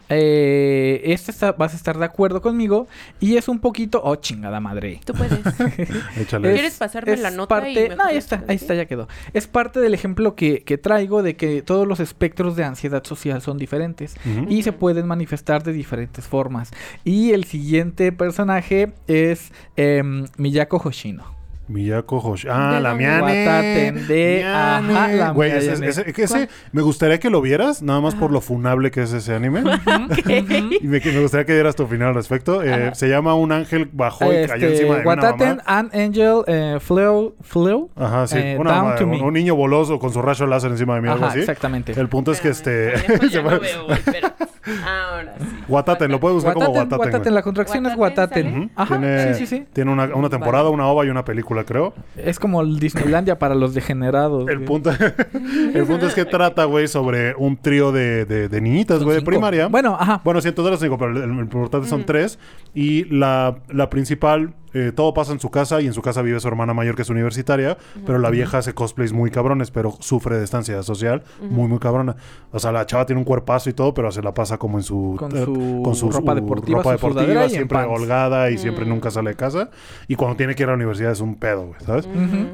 Eh, este está- vas a estar de acuerdo conmigo. Y es un poquito... Oh, chingada madre. Tú puedes. Échale. ¿Quieres pasarme la nota parte- No, ahí está, ahí está, ya quedó. Es parte del ejemplo que, que traigo de que todos los espectros de ansiedad social son diferentes y se pueden manifestar de diferentes formas. Y el siguiente personaje es em, Miyako Hoshino. Miyako Hoshi. Ah, ¿De la? Miane. Watatende, ajá, la Güey, ese, ese- ese- me gustaría que lo vieras, nada más por lo funable que es ese anime. y me, gustaría que dieras tu opinión al respecto. Eh, se llama Un ángel bajó y cayó Este, encima de una Wataten, mamá. An Angel, eh, Flew, Flew. Ajá, sí. eh, una mamá, un, niño boloso con su rayo láser encima de mí, algo Ajá, así. exactamente. El punto es que este... Se veo, espera. Ahora sí. Wataten, lo puedes buscar como Wataten. Wataten, güey. la contracción es. Ujú. Ajá, sí, sí, sí. Tiene una, una temporada, una ova y una película, creo. Es como el Disneylandia para los degenerados. El güey. punto, el punto es que trata, güey, sobre un trío de, de, de niñitas, güey, de primaria. Bueno, ajá. Bueno, sí, entonces los cinco, pero el, el importante son tres. Y la, la principal, eh, todo pasa en su casa y en su casa vive su hermana mayor que es universitaria, pero la vieja hace cosplays muy cabrones, pero sufre de estancia social muy, muy cabrona. O sea, la chava tiene un cuerpazo y todo, pero se la pasa como en su... Con eh, su con su ropa deportiva, ropa su deportiva, sudadera y en siempre holgada y siempre nunca sale de casa. Y cuando tiene que ir a la universidad es un pedo, güey, ¿sabes?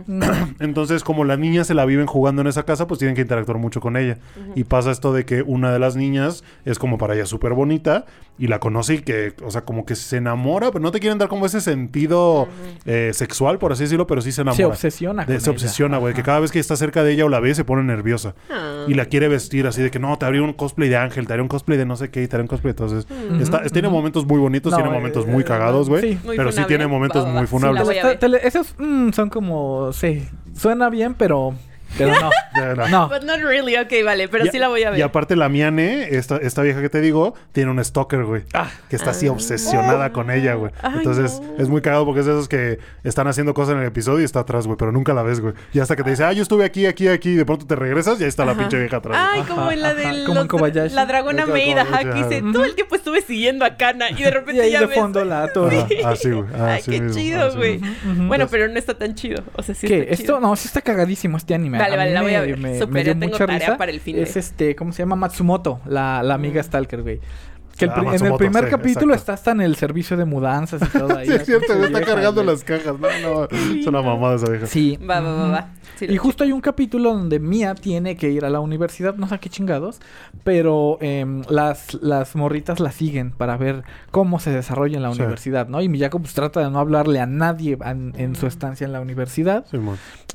Entonces, como la niña se la viven jugando en esa casa, pues tienen que interactuar mucho con ella. Y pasa esto de que una de las niñas es como para ella súper bonita y la conoce y que, o sea, como que se enamora, pero no te quieren dar como ese sentido eh, sexual, por así decirlo, pero sí se enamora. Se obsesiona De- con se ella. obsesiona, güey, que cada vez que está cerca de ella o la ve se pone nerviosa. Ah. Y la quiere vestir así de que no, te haría un cosplay de ángel, te haría un cosplay de no sé qué, y te haría un cosplay. Entonces, está, es- tiene momentos muy bonitos, No, tiene eh, momentos eh, muy cagados, güey. sí. Muy pero sí tiene momentos Va, va, muy va. Funables. esos mm, son como... Sí, suena bien, pero... Pero no. No. No. But not really. Ok, vale. Pero Y- sí la voy a ver. Y aparte la Miane, esta, esta vieja que te digo, tiene un stalker, güey. Ah. que está así obsesionada con ella, güey. Ay, Entonces no. es muy cagado porque es de esos que están haciendo cosas en el episodio y está atrás, güey. Pero nunca la ves, güey. Y hasta que te dice, ah, yo estuve aquí, aquí, aquí. Y de pronto te regresas y ahí está la pinche vieja atrás. Ay, Ajá, como en la de ajá, los- como en Kobayashi. la dragona Maid, ajá, que dice, todo el tiempo estuve siguiendo a Kana y de Y repente ahí ya de ves. fondo la torre. Ajá, así, güey. Ay, qué mismo, chido, güey. Bueno, pero no está tan chido. O sea, sí ¿Qué? está Esto, chido. no, sí está cagadísimo este anime. Vale, A vale, la voy a ver. Me, Súper, me dio tengo mucha tarea risa. para el fin de- Es este, ¿cómo se llama? Matsumoto, la, la amiga Stalker, güey. Que el Ah, en el primer sí, capítulo exacto. está hasta en el servicio de mudanzas y todo ahí. Sí, es cierto. Está vieja, cargando las cajas. No, no. Es una mamada esa vieja. Sí. Va, va, va, va. Sí, Y justo hay un capítulo donde Mia tiene que ir a la universidad, no sé qué chingados, pero em, las, las morritas la siguen para ver cómo se desarrolla en la Sí. universidad, ¿no? Y Miyako pues trata de no hablarle a nadie en, en su estancia en la universidad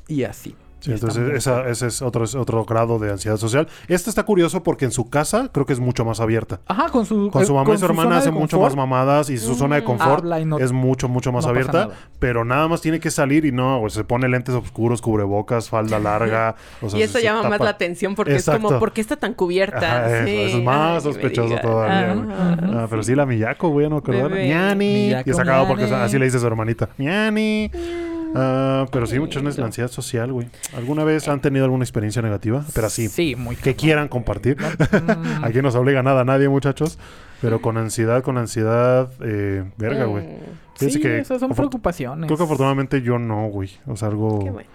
y así. Sí, entonces esa- ese es otro, es otro grado de ansiedad social. Este está curioso porque en su casa creo que es mucho más abierta. Ajá, con su Con su eh, mamá y su hermana hace mucho confort, más mamadas y su zona de confort y no- es mucho, mucho más no abierta. nada. Pero nada más tiene que salir y no, güey, se pone lentes oscuros, cubrebocas, falda larga. o sea, Y eso se llama más la atención porque es como, ¿por qué está tan cubierta? Ajá, eso, Sí. eso es más Ay, sospechoso todavía. Ajá, Ah, pero sí, la Miyako, güey, no acordar. Ñani. Y es sacado porque así le dice su hermanita. Ñani. Ah, pero sí, muchos es la ansiedad social, güey. ¿Alguna vez han tenido alguna experiencia negativa? Pero así, Sí, muy que quieran compartir. Mm. Aquí no se obliga nada a nadie, muchachos. Pero con ansiedad, con ansiedad, eh, verga, güey. Mm, Fíjense Sí, que esas son preocupaciones. Creo que afortunadamente yo no, güey. O sea, algo qué bueno.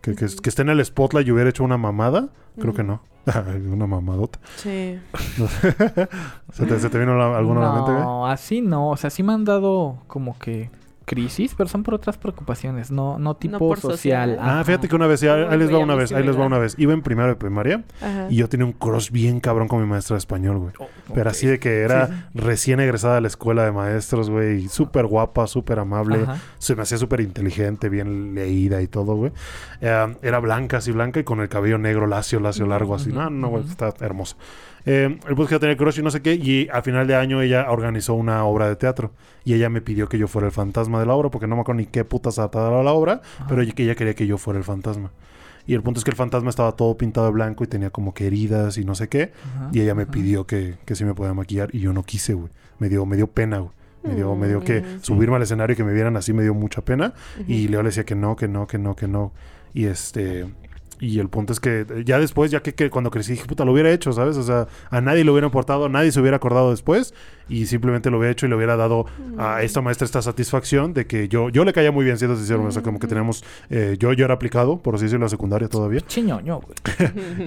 que, que, que esté en el spotlight y hubiera hecho una mamada. Creo que no. una mamadota. Sí. ¿Se te, se te vino la- alguna a la mente, güey? No, así no. O sea, sí me han dado como que crisis, pero son por otras preocupaciones, no, no tipo por social. social. Ah, Ajá. fíjate que una vez, sí, ahí les va una vez, ahí les va una vez. Iba en primero de primaria Ajá. y yo tenía un crush bien cabrón con mi maestra de español, güey. Oh, Pero así de que era Sí, recién egresada de la escuela de maestros, güey. y Súper guapa, súper amable. Ajá. Se me hacía súper inteligente, bien leída y todo, güey. Eh, era blanca, así blanca y con el cabello negro, lacio, lacio, largo, así. No, no, güey, está hermosa. Eh, el punto es que yo tenía crush y no sé qué. Y a final de año ella organizó una obra de teatro. Y ella me pidió que yo fuera el fantasma de la obra, porque no me acuerdo ni qué putas ataba la obra, pero ella- que ella quería que yo fuera el fantasma. Y el punto es que el fantasma estaba todo pintado de blanco y tenía como que heridas y no sé qué. Ajá, Y ella me ajá. pidió que, que sí me podía maquillar y yo no quise, güey. Me dio, me dio pena, güey. Me dio, me dio que Mm, sí. subirme al escenario y que me vieran así me dio mucha pena. Y. Leo le decía que no, que no, que no, que no. Y este... Y el punto es que eh, ya después, ya que, que cuando crecí, dije, puta, lo hubiera hecho, ¿sabes? O sea, a nadie le hubiera importado, nadie se hubiera acordado después. Y simplemente lo hubiera hecho y le hubiera dado a esta maestra esta satisfacción de que yo, yo le caía muy bien, siendo sincero. O sea, como que teníamos... eh, yo, yo era aplicado, por así decirlo, en la secundaria todavía. Che ñoño, güey.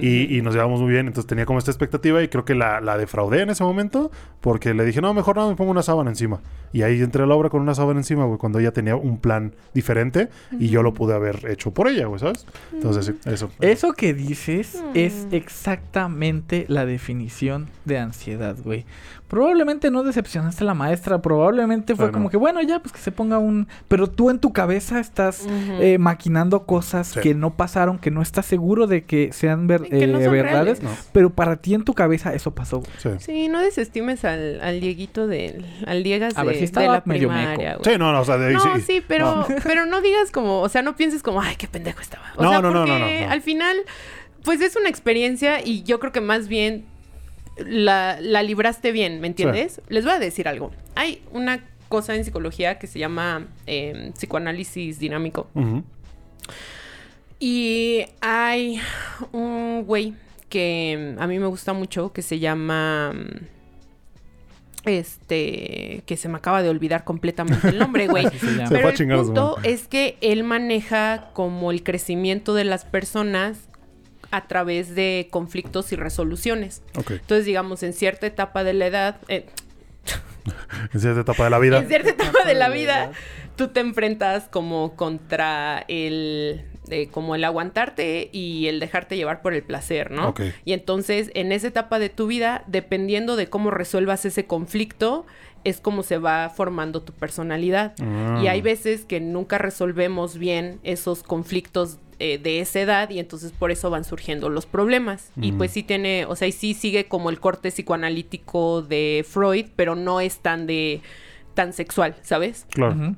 Y, y nos llevamos muy bien, entonces tenía como esta expectativa y creo que la, la defraudé en ese momento porque le dije, no, mejor no, me pongo una sábana encima. Y ahí entré a la obra con una sábana encima, güey, cuando ella tenía un plan diferente y yo lo pude haber hecho por ella, güey, ¿sabes? Entonces, sí, eso. Eso que dices es Mm. exactamente la definición de ansiedad, güey. Probablemente no decepcionaste a la maestra, probablemente fue Bueno. como que, bueno, ya, pues que se ponga un... Pero tú en tu cabeza estás eh, maquinando cosas Sí. que no pasaron, que no estás seguro de que sean ver- Que no eh, verdades. No, pero para ti en tu cabeza eso pasó. sí. Sí, no desestimes al, al Dieguito del... Al Diegas A de, ver, sí de estaba la medio primaria. Sí, no, no, o sea, de- No, sí, sí, pero, no. pero no digas como, o sea, no pienses como, ay, qué pendejo estaba. O No, sea, no, no, no, porque no, no. al final, pues es una experiencia y yo creo que más bien la, la libraste bien, ¿me entiendes? Les voy a decir algo. Hay una cosa en psicología que se llama eh, psicoanálisis dinámico. Y hay un güey que a mí me gusta mucho que se llama. mm, Este. Que se me acaba de olvidar completamente el nombre, güey. Pero el punto es que él maneja como el crecimiento de las personas a través de conflictos y resoluciones. Entonces, digamos, en cierta etapa de la edad, eh, En cierta etapa de la vida. en cierta etapa de la vida, tú te enfrentas como contra el eh, como el aguantarte y el dejarte llevar por el placer, ¿no? Y entonces, en esa etapa de tu vida, dependiendo de cómo resuelvas ese conflicto, es como se va formando tu personalidad. Ah. Y hay veces que nunca resolvemos bien esos conflictos eh, de esa edad y entonces por eso van surgiendo los problemas. Y pues sí tiene, o sea, y sí sigue como el corte psicoanalítico de Freud, pero no es tan de tan sexual, ¿sabes? Claro.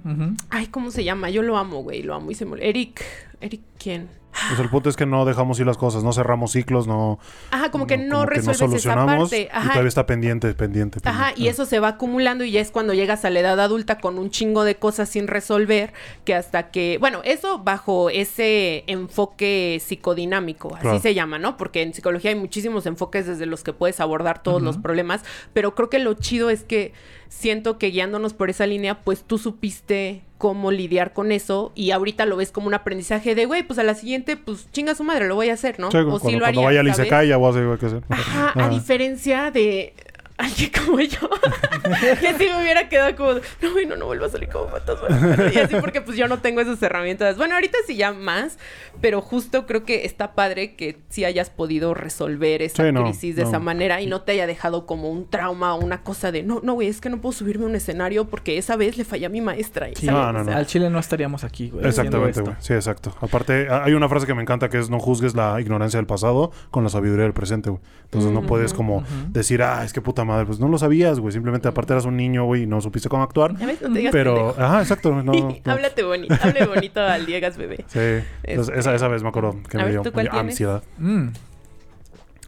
Ay, ¿cómo se llama? Yo lo amo, güey, lo amo y se me... Eric, Eric, ¿quién? Pues el punto es que no dejamos ir las cosas, no cerramos ciclos, no... Ajá, como que no, resuelves esa solucionamos parte. y Ajá. todavía está pendiente, pendiente. Ajá, y eso se va acumulando y ya es cuando llegas a la edad adulta con un chingo de cosas sin resolver, que hasta que, bueno, eso bajo ese enfoque psicodinámico, así Claro. se llama, ¿no? Porque en psicología hay muchísimos enfoques desde los que puedes abordar todos los problemas, pero creo que lo chido es que siento que guiándonos por esa línea, pues tú supiste cómo lidiar con eso y ahorita lo ves como un aprendizaje de, güey, pues a la siguiente, pues chinga su madre, lo voy a hacer, ¿no? Sí, o cuando, sí lo cuando haría, vaya al ya voy a hacer. Ajá, a Ajá. diferencia de alguien como yo, que si me hubiera quedado como, no, güey, no, no vuelvo a salir como fantasma. Y así porque pues yo no tengo esas herramientas. Bueno, ahorita sí ya más, pero justo creo que está padre que sí hayas podido resolver esa Sí, no, crisis de no. esa manera y no te haya dejado como un trauma o una cosa de, no, no, güey, es que no puedo subirme a un escenario porque esa vez le fallé a mi maestra. y, Sí. ¿sabes? No, no, no. Al chile no estaríamos aquí, güey. Exactamente, güey. Sí, exacto. Aparte, hay una frase que me encanta que es no juzgues la ignorancia del pasado con la sabiduría del presente, güey. Entonces no puedes como decir, ah, es que puta madre, pues no lo sabías, güey. Simplemente aparte eras un niño, güey, y no supiste cómo actuar. Ya ves, no te digas Pero, pendejo. ajá, exacto. No, no. Háblate bonito, hable bonito al Diegas bebé. Sí. Entonces, esa, esa vez me acuerdo que A me ver, dio, ansiedad. Mm.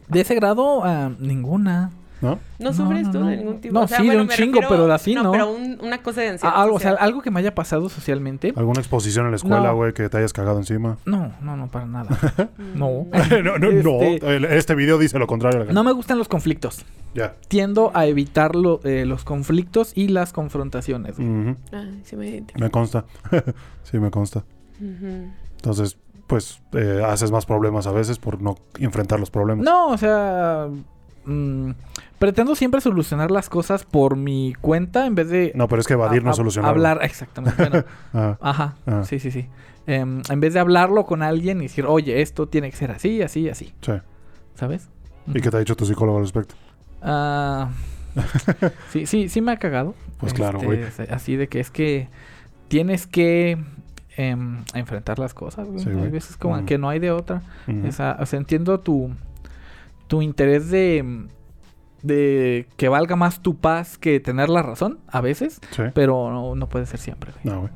De ese grado, ah, ninguna. ¿No? No No, sufres no, tú no. de ningún tipo. No, sí, de un chingo, pero de así no. pero un- una cosa de ansiedad. Ah, algo, o sea, algo que me haya pasado socialmente. ¿Alguna exposición en la escuela, No. güey, que te hayas cagado encima? No, no, no, para nada. no. no, no, no. Este, El- Este video dice lo contrario. No me gustan los conflictos. Ya. Tiendo a evitar lo- eh, los conflictos y las confrontaciones. güey. Ujú. Ay, sí me. Me consta. sí, me consta. Ujú. Entonces, pues, eh, haces más problemas a veces por no enfrentar los problemas. No, o sea, mm, pretendo siempre solucionar las cosas por mi cuenta en vez de No, pero es que evadir a- no solucionar. hablar exactamente. Bueno, Ah, ajá, Ah. sí, sí, sí. Em, en vez de hablarlo con alguien y decir, oye, esto tiene que ser así, así, así, sí. ¿sabes? ¿Y qué te ha dicho tu psicólogo al respecto? Ah, sí, sí, sí me ha cagado. Pues claro, Este, güey. es- Así de que es que tienes que em, enfrentar las cosas, güey. Sí, Hay veces como Ujú. que no hay de otra. Ujú. Esa- o sea, entiendo tu, tu interés de, de que valga más tu paz que tener la razón, a veces, Sí. pero no, no puede ser siempre. güey. No, güey.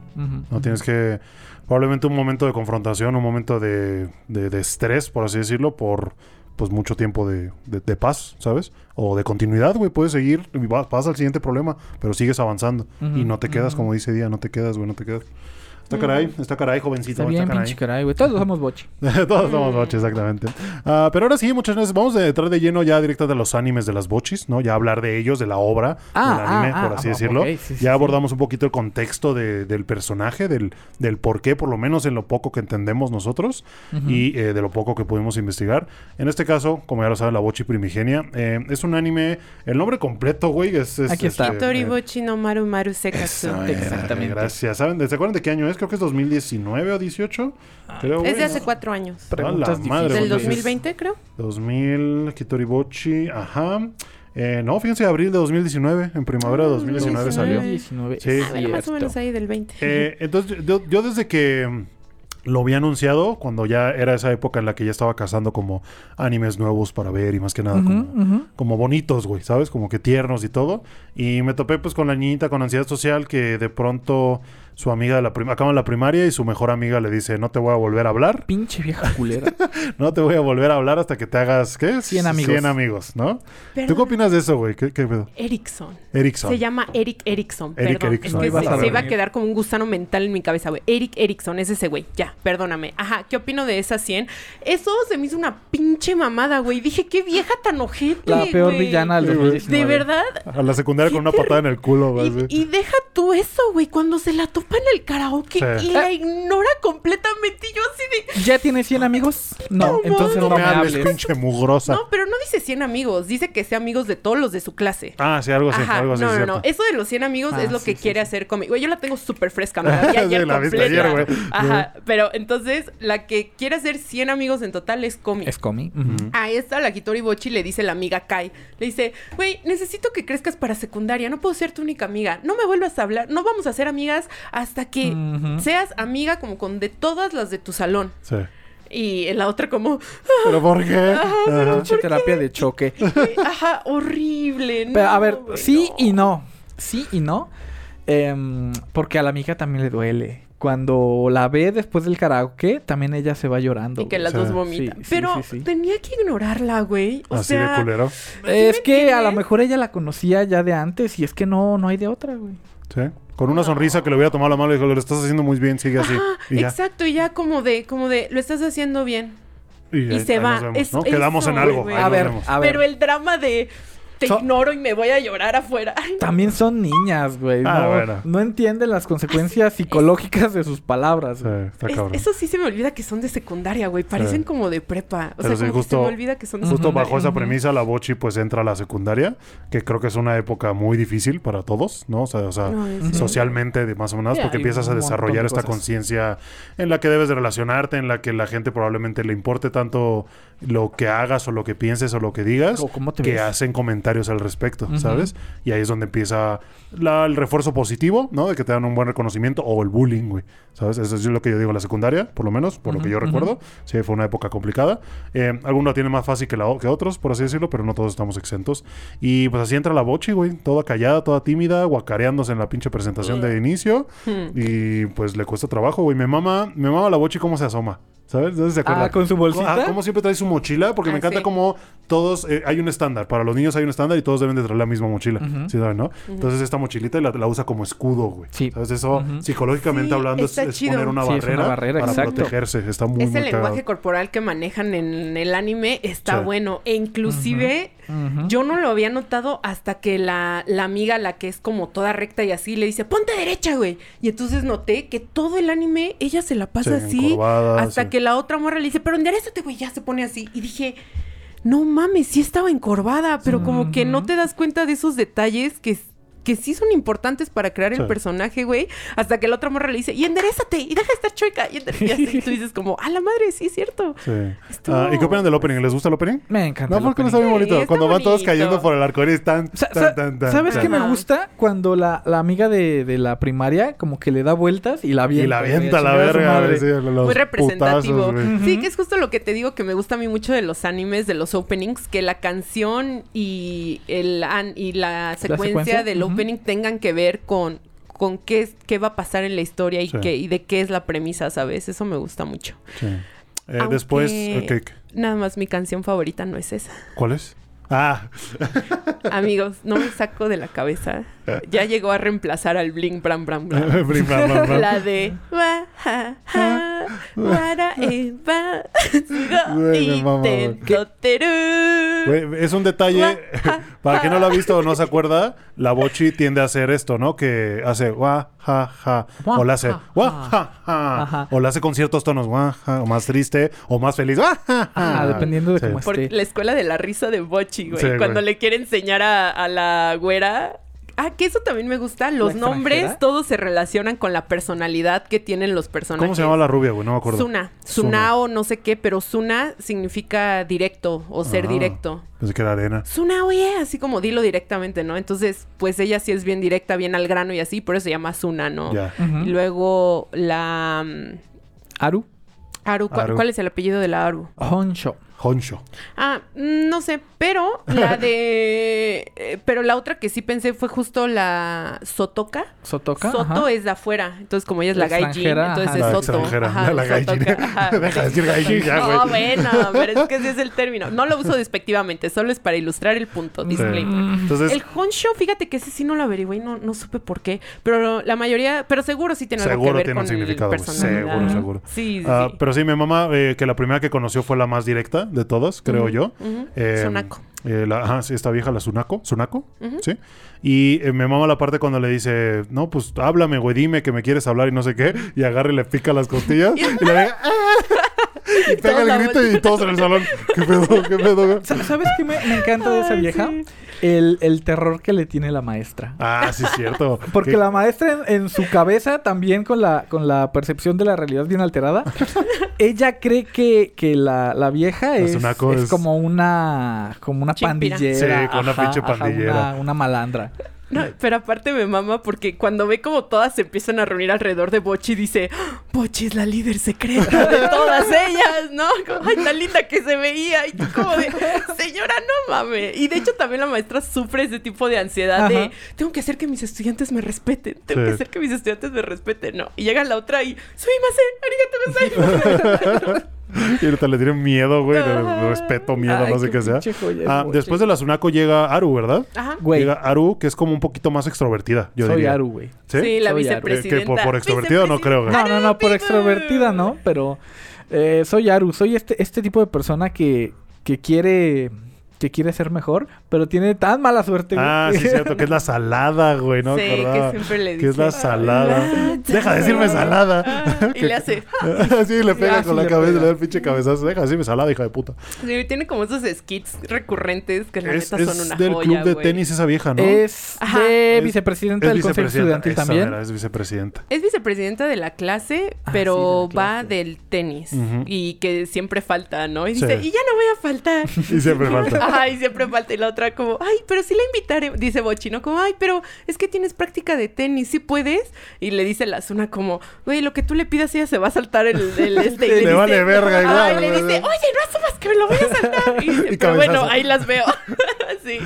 No tienes que. Probablemente un momento de confrontación, un momento de, de, de estrés, por así decirlo, por pues mucho tiempo de, de- de paz, ¿sabes? O de continuidad, güey. Puedes seguir vas, vas al siguiente problema, pero sigues avanzando. Y no te quedas, como dice Día, no te quedas, güey, no te quedas. Está caray, está caray, jovencito. Está bien, caray. pinche caray, güey. Todos somos bochi. Todos somos bochis, exactamente. Ah, pero ahora sí, muchas gracias. Vamos a entrar de lleno ya directo de los animes de las bochis, ¿no? Ya hablar de ellos, de la obra, Ah, del anime, ah, por ah, así ah, decirlo. ok, sí, ya sí. abordamos un poquito el contexto de- del personaje, del, del por qué, por lo menos en lo poco que entendemos nosotros Ujú. y eh, de lo poco que pudimos investigar. En este caso, como ya lo saben, la bochi primigenia, eh, es un anime, el nombre completo, güey, es... es, Aquí está. este, Toribochi no Maru Maru Sekatsu. Eh, Exactamente. Gracias. ¿Saben? ¿Se acuerdan de qué año es? Creo que es 2019 o 18. Creo, Es de hace cuatro años. Preguntas A la madre, Del güey. 2020, creo. 2000, Kitoribochi, ajá. Eh, no, fíjense, abril de 2019, en primavera de 2019 salió. 2019, Sí. Ah, bueno, más o menos ahí del 20. Eh, entonces, yo, yo desde que lo había anunciado, cuando ya era esa época en la que ya estaba cazando como animes nuevos para ver y más que nada como, como bonitos, güey, ¿sabes? Como que tiernos y todo. Y me topé pues con la niñita con ansiedad social que de pronto su amiga de la prim acaba la primaria y su mejor amiga le dice, no te voy a volver a hablar. Pinche vieja culera. No te voy a volver a hablar hasta que te hagas, ¿qué? 100 amigos. 100 amigos, ¿no? Perdón. ¿Tú qué opinas de eso, güey? ¿Qué, qué pedo? Erickson. Erickson. Se llama Eric Erickson. Eric perdón. Erickson. Es que se, se iba a quedar como un gusano mental en mi cabeza, güey. Eric Erickson es ese güey. Ya, perdóname. Ajá, ¿qué opino de esas 100? Eso se me hizo una pinche mamada, güey. Dije, qué vieja tan ojete, La peor güey. villana del Sí, güey. 2019. De verdad. A la secundaria con una patada en el culo, güey. Y, deja tú eso, güey. Cuando se la topa en el karaoke Sí. y la ignora completamente. Y yo así de. ¿Ya tienes 100 amigos? No, No, entonces no, no me hables, pinche mugrosa. No, pero no dice 100 amigos. Dice que sea amigos de todos los de su clase. Ah, sí, algo así, Ajá, algo así. no, no, cierto. no. Eso de los 100 amigos Ah, es lo sí, que sí, quiere sí. hacer conmigo. Güey, yo la tengo súper fresca. Me la vi ayer Sí, la viste completa. ayer, güey. Ajá, pero entonces la que quiere hacer 100 amigos en total es Comi. Es Comi. ujú. A esta, la Kitori Bochi, le dice la amiga Kai. Le dice, güey, necesito que crezcas para secundaria. No puedo ser tu única amiga. No me vuelvas a hablar. No vamos a ser amigas hasta que seas amiga como con de todas las de tu salón. Sí. Y la otra como, ¿Pero por qué? Ajá. Terapia de choque. ajá, horrible. Pero, a no, ver, sí no. y no. Sí y no. Em, porque a la amiga también le duele. cuando la ve después del karaoke, también ella se va llorando. Y que güey. las dos vomitan. Sí, sí, Pero sí, sí. tenía que ignorarla, güey. O Así sea, de culero. Es que a lo mejor ella la conocía ya de antes y es que no, no hay de otra, güey. Sí. Con una sonrisa que le hubiera tomado la mano y dijo, lo estás haciendo muy bien, sigue así. Ajá, y ya. exacto, y ya como de, como de, lo estás haciendo bien. y ahí- se ahí va. nos vemos, Es- ¿no? Quedamos en algo. güey. ahí A nos ver, vemos. a ver. Pero el drama de te So- ignoro y me voy a llorar afuera. También son niñas, güey. Ah, no, bueno. no entienden las consecuencias psicológicas de sus palabras. Sí, es- eso sí se me olvida que son de secundaria, güey. Parecen Sí. como de prepa. O Pero sea, sí, como que justo- se me olvida que son de Justo secundaria. bajo esa premisa, la Bochi pues entra a la secundaria, que creo que es una época muy difícil para todos, ¿no? O sea, o sea, No, socialmente de más o menos, Sí, porque empiezas a desarrollar de esta conciencia en la que debes de relacionarte, en la que la gente probablemente le importe tanto lo que hagas o lo que pienses o lo que digas, O cómo te que ves. hacen comentarios al respecto. ¿sabes? Y ahí es donde empieza la- el refuerzo positivo, ¿no? De que te dan un buen reconocimiento o el bullying, güey, ¿sabes? Eso es lo que yo digo en la secundaria, por lo menos, por lo que yo recuerdo. Sí, fue una época complicada. Eh, algunos la tienen más fácil que, la, que otros, por así decirlo, pero no todos estamos exentos. Y pues así entra la Bochi, güey, toda callada, toda tímida, guacareándose en la pinche presentación de inicio. Hmm. Y pues le cuesta trabajo, güey. Me mama, me mama la Bochi cómo se asoma. ¿Sabes? ¿Dónde se acuerda? Ah, con su bolsita. Ah, cómo siempre trae su mochila, porque me Ah, encanta sí. cómo todos, eh, hay un estándar, para los niños hay un estándar y todos deben de traer la misma mochila, Ujú. ¿sí saben, no? Entonces esta mochilita la, la usa como escudo, güey. Sí. ¿Sabes? Eso psicológicamente Sí, hablando es, poner una Sí, es barrera, una barrera, para exacto. protegerse. Está muy, Ese muy lenguaje corporal que manejan en el anime está Sí. bueno. E inclusive yo no lo había notado hasta que la, la amiga, la que es como toda recta y así, le dice, ponte derecha, güey. Y entonces noté que todo el anime ella se la pasa Sí, así. Hasta sí. Que la otra morra le dice, pero enderezate, güey, ya se pone así. Y dije, no mames, sí estaba encorvada, pero como que no te das cuenta de esos detalles que que sí son importantes para crear el Sí. personaje, güey. Hasta que la otra morra le dice, y enderezate, y deja de estar chueca. Y, y así tú dices como, a la madre, sí es cierto. Sí. Estuvo- Ah, ¿Y qué opinan del opening? ¿Les gusta el opening? Me encanta. No, el porque no está opening. bien Sí, bonito. está Cuando van todos cayendo por el arco iris, tan, tan, tan, tan, ¿Sabes tan. qué me gusta? Cuando la, la amiga de, de la primaria como que le da vueltas y la avienta. Y la avienta a la verga. madre. sí, los Muy representativo. putazos, güey. Ujú. Sí, que es justo lo que te digo que me gusta a mí mucho de los animes, de los openings, que la canción y el an- y la secuencia, secuencia, del ujú. Opening tengan que ver con con qué, qué va a pasar en la historia y, Sí. qué, y de qué es la premisa, ¿sabes? Eso me gusta mucho. Sí. Eh, Aunque- Después, Nada más mi canción favorita no es esa. ¿cuál es? Ah, Amigos, no me saco de la cabeza. Ya llegó a reemplazar al Bling Bram Bram Bram. La de wa, wara, e, go. Es un detalle, para quien no lo ha visto o no se acuerda, la Bochi tiende a hacer esto, ¿no? Que hace wa, ja, ja, o la hace ja, wa, ja. o la hace con ciertos tonos, wa, ja, o más triste, o más feliz, wa, ja, ja. Ah, dependiendo de Sí. cómo Por esté. la escuela de la risa de Bochi, güey. Sí, Cuando güey. le quiere enseñar a, a la güera. Ah, que eso también me gusta. Los nombres, todos se relacionan con la personalidad que tienen los personajes. ¿Cómo se llama la rubia, güey? No me acuerdo. Suna. Sunao, no sé qué, pero Suna significa directo o ser Ah, directo. Pensé que era arena. Suna, oye, así como dilo directamente, ¿no? Entonces, pues ella sí es bien directa, bien al grano y así, por eso se llama Suna, ¿no? Ya. Ujú. Y luego la mm, Aru. Aru, ¿cu- Aru. ¿cuál es el apellido de la Aru? Honsho. Honcho. Ah, mm, no sé, pero la de... eh, pero la otra que sí pensé fue justo la Sotoka. Sotoka. Soto ajá. es de afuera, entonces como ella es la, La gaijin, entonces ajá. es La Soto. extranjera. Ajá, la gaijin. Ajá. Deja de decir gaijin ya, güey. No, bueno, pero es que ese es el término. No lo uso despectivamente, solo es para ilustrar el punto. Sí. Disclaimer. Entonces, El Honsho, fíjate que ese sí no lo averigué y no, no supe por qué. Pero la mayoría, pero seguro sí tiene algo que Seguro ver tiene un con el significado, güey. personalidad. Seguro, seguro. Sí, sí, Ah, sí. pero sí, mi mamá, eh, que la primera que conoció fue la más directa de todas, creo yo. Eh, Sunako. eh, la- ajá, sí, esta vieja, la Sunako. ¿Sunako? Sí. Y eh, me mama la parte cuando le dice, no, pues háblame, güey, dime que me quieres hablar y no sé qué. Y agarra y le pica las costillas. y le pega, ¡ah! Y pega Todos la el grito y todos en el salón. ¿Qué pedo? ¿Qué pedo? güey?" Sa- ¿Sabes qué me, me encanta de esa Ay, vieja? sí. El, el terror que le tiene la maestra. Ah, sí, es cierto. Porque Que- la maestra en, en su cabeza, también con la, con la percepción de la realidad bien alterada, ella cree que, que la, la vieja es, es es- como una como una Chimpira. pandillera. Sí, con una pinche ajá, pandillera. una, una malandra. No, pero aparte me mama porque cuando ve como todas se empiezan a reunir alrededor de Bochi, dice, "Ah, Bochi es la líder secreta de todas ellas, ¿no? Como, Ay, tan linda que se veía. Y tú como de, señora, no mames. Y de hecho también la maestra sufre ese tipo de ansiedad de, tengo que hacer que mis estudiantes me respeten. Tengo Sí. que hacer que mis estudiantes me respeten, ¿no? Y llega la otra y, soy arigato gozaimasu". Y ahorita le tienen miedo, güey. respeto, miedo, Ay, no sé qué sea. Ah, después de la Sunako llega Aru, ¿verdad? Ajá. Güey, Llega Aru, que es como un poquito más extrovertida, yo soy diría. Aru, güey. ¿Sí? Sí, la vicepresidenta. Eh, que por- por extrovertido no creo, güey. No, no, no, por extrovertida, ¿no? Pero eh, soy Aru, soy este, este tipo de persona que, que quiere que quiere ser mejor, pero tiene tan mala suerte. güey. Ah, sí, cierto, que es la salada, güey, ¿no? Sí, que siempre le Que es la dice, salada. "Ah, Deja de decirme salada. Ah, y le hace, sí, le pega Ah, con sí la le cabeza, pega. le da el pinche cabezazo. Deja de decirme salada, hija de puta. Sí, tiene como esos skits recurrentes que la Es, neta es son una del joya, club de güey. tenis esa vieja, ¿no? Es Ajá. de Es- vicepresidenta Es del Consejo vicepresidenta. Estudiantil Esa también. mera, es vicepresidenta. Es vicepresidenta de la clase, Ah, pero sí, de la va clase. del tenis. Ujú. Y que siempre falta, ¿no? Y Sí. dice, y ya no voy a faltar. Y siempre falta. Ajá, y siempre falta. Y la otra como, ay, pero sí la invitaré. Dice Bochi, ¿no? Como, ay, pero es que tienes práctica de tenis, ¿sí puedes? Y le dice la Zuna como, güey, lo que tú le pidas ella se va a saltar el, el este. Y Sí, le vale verga igual, Ay, le dice, oye, no asumas que me lo voy a saltar. Y dice, Y pero bueno, ahí las veo. sí.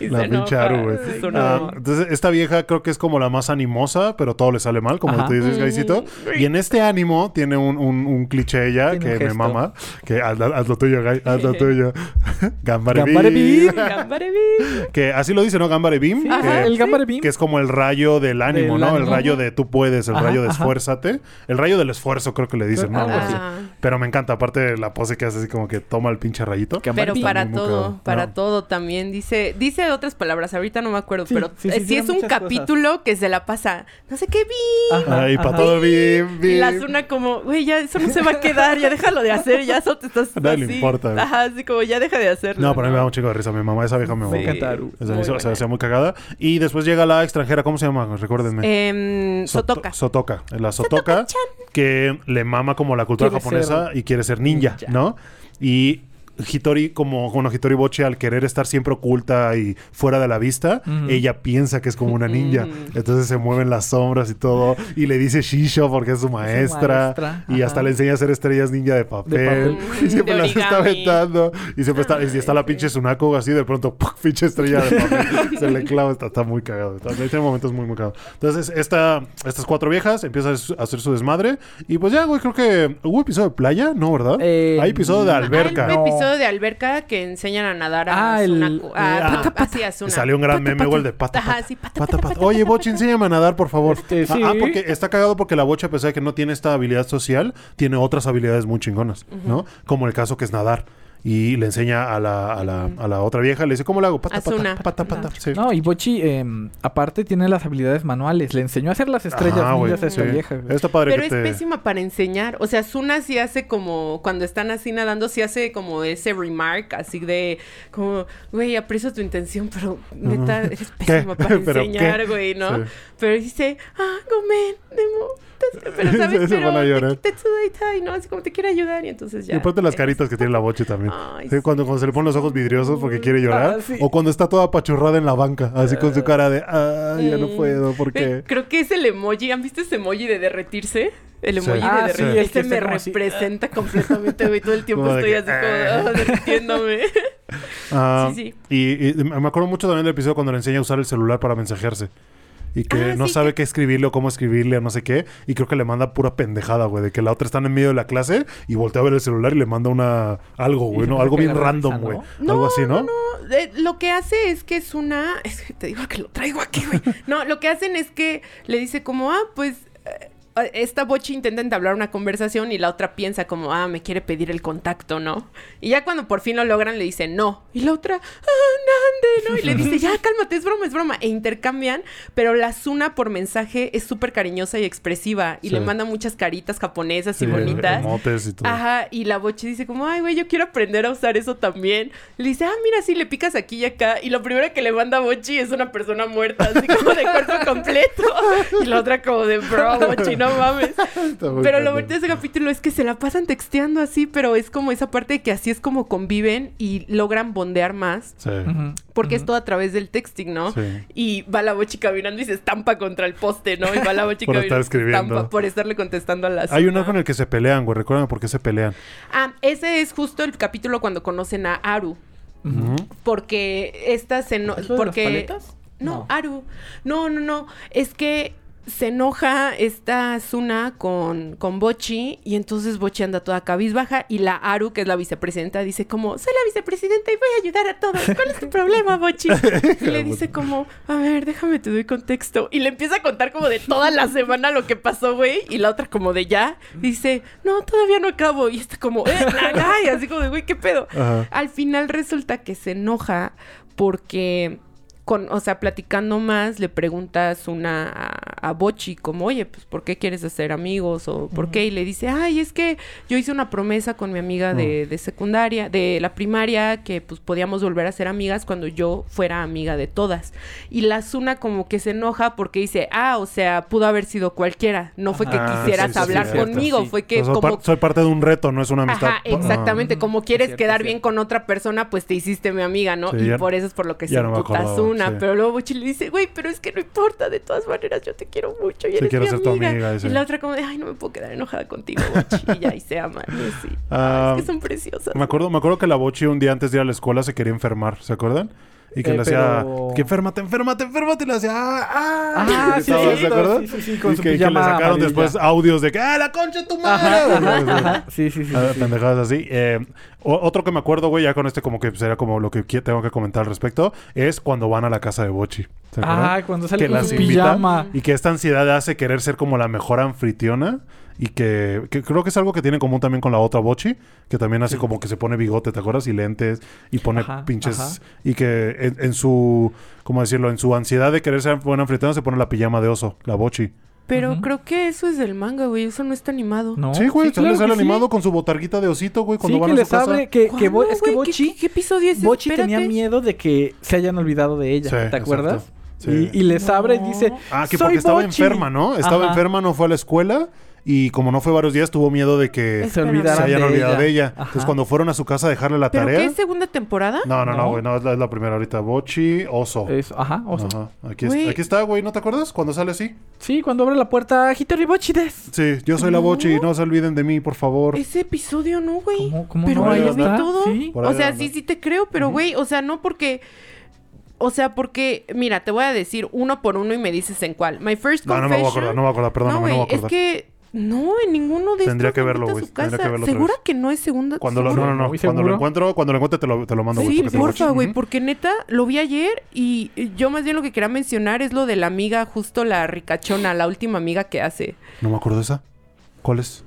Y La se pinche güey. Es una- Ah, entonces, esta vieja creo que es como la más animosa, pero todo le sale mal, como Ajá. tú dices, Gaisito. Mm. Y en este ánimo tiene un, un, un cliché ella Tiene que un me mama. Que haz, haz lo tuyo, Gai, haz lo tuyo. Gambare Gambare Beam. Beam. Gambare Beam. Que así lo dice, ¿no? Gambare Beam. Sí, que, ajá, el Gambare Beam. que es como el rayo del ánimo, Del ¿no? El rayo de tú puedes, el Ajá, rayo de ajá. esfuérzate. El rayo del esfuerzo creo que le dicen, ¿no? Algo así. Ah. Pero me encanta, aparte la pose que hace así como que toma el pinche rayito. Gambare Pero para todo, para No. todo también dice, dice otras palabras, ahorita no me acuerdo, Sí, pero sí, sí, eh, sí, es un cosas. capítulo que se la pasa, no sé qué vi. Ajá, Ay, para todo Beam, Y la. Zuna como, güey, ya eso no se va a quedar, ya déjalo de hacer, ya eso te estás Nadie le importa. Ajá, así como ya deja de hacerlo. No, mí me da un chico de risa. Mi mamá, esa vieja me mamó. encanta Aru. Esa Muy buena. muy cagada. Y después llega la extranjera, ¿cómo se llama? Recuérdenme. Em, Soto- Sotoka. Sotoka. La Sotoka, que le mama como la cultura Quiere japonesa y quiere ser ninja, ninja. ¿no? Y Hitori, como bueno, Hitori Bochi, al querer estar siempre oculta y fuera de la vista, ella piensa que es como una ninja. Mm. Entonces se mueven las sombras y todo. Y le dice Shisho porque es su maestra. maestra, Y hasta le enseña a hacer estrellas ninja de papel. papel. Y siempre las está aventando. Y siempre está, y está la pinche Sunako así, de pronto, ¡puc! pinche estrella de papel. se le clava, está, está muy cagado. Está, tiene momentos muy, muy cagados. Entonces, esta, estas cuatro viejas empiezan a hacer su desmadre. Y pues ya, güey, creo que hubo episodio de playa, ¿no? ¿Verdad? Eh, Hay episodio de alberca. Hay un No. De alberca que enseñan a nadar a Ah, el- Sunaku- a- Ah, pata, pata, sí, a Suna. Salió un gran meme, el de pata, Ajá, pata. sí, pata, Pata, pata, pata. pata, Oye, pata, Bochi, enséñame a nadar, por favor. Este, Ah, sí. ah, porque está cagado porque la Bocha, a pesar de que no tiene esta habilidad social, tiene otras habilidades muy chingonas, ¿no? Como el caso que es nadar. Y le enseña a la, a la, a la otra vieja, le dice, ¿cómo le hago? Pata, Asuna. pata, pata, pata. Sí. No, y Bochi, eh, aparte, tiene las habilidades manuales. Le enseñó a hacer las estrellas Ajá, ninjas a esta sí. vieja. güey. Está padre Pero que es te... pésima para enseñar. O sea, Suna sí hace como, cuando están así nadando, sí hace como ese remark, así de, como, güey, aprecio tu intención, pero neta, eres pésima para ¿Pero enseñar, güey, ¿no? Sí. Pero dice, ah, gomen, demo, pero sabes, Se pero van a llorar. te- tetsudaita", y no, así como te quiere ayudar, y entonces ya. Y aparte las caritas que tiene la boche también. Ay, Sí, cuando, cuando se le ponen los ojos vidriosos porque quiere llorar. Ah, sí. O cuando está toda apachurrada en la banca, así con su cara de, ah, ya no Mm. puedo, ¿por qué? Creo que es el emoji. ¿Han visto ese emoji de derretirse? El emoji Ah, de sí, derretirse. Ese me como así. representa completamente, güey. Todo el tiempo Como de estoy que, así como "Ah". ah, derritiéndome. Ah, sí, sí. Y, y me acuerdo mucho también del episodio cuando le enseña a usar el celular para mensajearse. Y que Ah, no sí, sabe que- qué escribirle o cómo escribirle o no sé qué. Y creo que le manda pura pendejada, güey. De que la otra está en medio de la clase y voltea a ver el celular y le manda una... Algo, güey, ¿no? Algo bien random, güey. ¿no? Algo así, ¿no? No, eh, lo que hace es que es una... Es que te digo que lo traigo aquí, güey. No, lo que hacen es que le dice como, ah, pues... eh, esta bochi intenta entablar una conversación y la otra piensa como, ah, me quiere pedir el contacto, ¿no? Y ya cuando por fin lo logran le dice no. Y la otra, ah, Nande, ¿no? Y le dice, ya, cálmate, es broma, es broma. E intercambian, pero la Suna por mensaje es súper cariñosa y expresiva. Y Sí. le manda muchas caritas japonesas Sí, y bonitas. y todo. Ajá, y la bochi dice como, ay, güey, yo quiero aprender a usar eso también. Le dice, ah, mira, sí, le picas aquí y acá. Y lo primero que le manda a Bochi es una persona muerta, así como de cuerpo completo. Y la otra como de, bro, Bochi, no mames. Pero lo bonito de ese capítulo es que se la pasan texteando así, pero es como esa parte de que así es como conviven y logran bondear más. Sí. Porque es todo a través del texting, ¿no? Sí. Y va la bochi caminando y se estampa contra el poste, ¿no? Y va la bochi Por estar se escribiendo. estampa por estarle contestando a la Hay un Suna. arco en el que se pelean, güey. Recuerdan por qué se pelean. Ah, ese es justo el capítulo cuando conocen a Aru. Ujú. Porque esta se no... ¿Es lo de las porque... paletas? No, No. Aru. No, no, no. Es que se enoja esta Suna con, con Bochi y entonces Bochi anda toda cabizbaja y la Aru, que es la vicepresidenta, dice como, soy la vicepresidenta y voy a ayudar a todos. ¿Cuál es tu problema, Bochi? Y le dice como, a ver, déjame te doy contexto. Y le empieza a contar como de toda la semana lo que pasó, güey. Y la otra como de ya. Dice, no, todavía no acabo. Y está como, eh, ay, así como de, güey, ¿qué pedo? Ajá. Al final resulta que se enoja porque, con, o sea, platicando más, le preguntas una a, a Bochi como, oye, pues, ¿por qué quieres hacer amigos? O ¿por qué? Y le dice, ay, es que yo hice una promesa con mi amiga de, de secundaria, de la primaria, que pues podíamos volver a ser amigas cuando yo fuera amiga de todas. Y la Zuna como que se enoja porque dice, ah, o sea, pudo haber sido cualquiera. No fue que Ah, quisieras sí, sí, hablar sí, cierto, conmigo, sí. fue que soy, como par- soy parte de un reto, no es una amistad. Ajá, exactamente. Como quieres Cierto, quedar bien con otra persona, pues te hiciste mi amiga, ¿no? Sí, y ya- por eso es por lo que se no sí. Pero luego Bochi le dice, güey, pero es que no importa. De todas maneras, yo te quiero mucho y Sí, eres quiero mi ser tu amiga. sí. Y la otra como de, ay, no me puedo quedar enojada contigo, Bochi. y ya, y se aman. y así. Ah, es que son preciosas. Me acuerdo, me acuerdo que la Bochi un día antes de ir a la escuela se quería enfermar, ¿se acuerdan? Y que Eh, le hacía pero- que enférmate, enférmate, enférmate, y le hacía ¡ah! ah", Ah, sí, sí, sí, sí, con y su que, que le sacaron amarilla. después audios de que ¡ah, la concha de tu madre! Ajá. Sí, sí, sí. Ah, sí, sí. pendejadas así. Eh, otro que me acuerdo, güey, ya con este como que será como lo que tengo que comentar al respecto, es cuando van a la casa de Bochi. Ah, cuando sale que con las su invita pijama. y que esta ansiedad hace querer ser como la mejor anfitriona y que, que creo que es algo que tiene en común también con la otra Bochi, que también hace como que se pone bigote, ¿te acuerdas? Y lentes y pone Ajá, pinches ajá. y que en, en su, ¿cómo decirlo? En su ansiedad de querer ser buena anfitriona se pone la pijama de oso, la Bochi. Pero creo que eso es del manga, güey. Eso no está animado. No, sí, güey, sale, claro sale sí. animado con su botarguita de osito, güey, cuando Sí, van que a su les casa. abre, que, que Bo- ¿Cuándo, es que Bochi, ¿Qué, qué episodio es? Bochi tenía miedo de que se hayan olvidado de ella, Sí, ¿te exacto. acuerdas? Sí. Y, y les abre y dice, Ah, que "Soy porque estaba Bochi". enferma, ¿no? Estaba Ajá. enferma, no fue a la escuela y como no fue varios días tuvo miedo de que Se Espérame. olvidaran se hayan de olvidado ella. de ella. Ajá. Entonces cuando fueron a su casa a dejarle la ¿Pero tarea... qué es segunda temporada? No, no, no, No. güey, no, es la, es la primera ahorita. Bochi, oso. Eso, ajá, oso. Ajá. Aquí, es- aquí está, güey, ¿no te acuerdas? Cuando sale así. Sí, cuando abre la puerta, Hitori Bochi des. Sí, yo soy la No. Bochi, no se olviden de mí, por favor. Ese episodio no, güey. ¿Cómo- cómo pero no? ahí vi todo. Sí. Por ahí O sea, anda. sí, sí te creo, pero güey, o sea, no porque. O sea, porque, mira, te voy a decir uno por uno y me dices en cuál. My first No, no confession. me voy a acordar, no me voy a acordar, perdóname, no, güey, me voy a acordar. es que no, en ninguno de Tendría estos que verlo, güey, tendría que verlo ¿Segura que no es segunda? Cuando lo, no, no, no, cuando lo encuentro, cuando lo encuentre te lo, te lo mando, güey. Sí, porfa, güey, porque neta lo vi ayer y y yo más bien lo que quería mencionar es lo de la amiga, justo la ricachona, la última amiga que hace. No me acuerdo de esa. ¿Cuál es?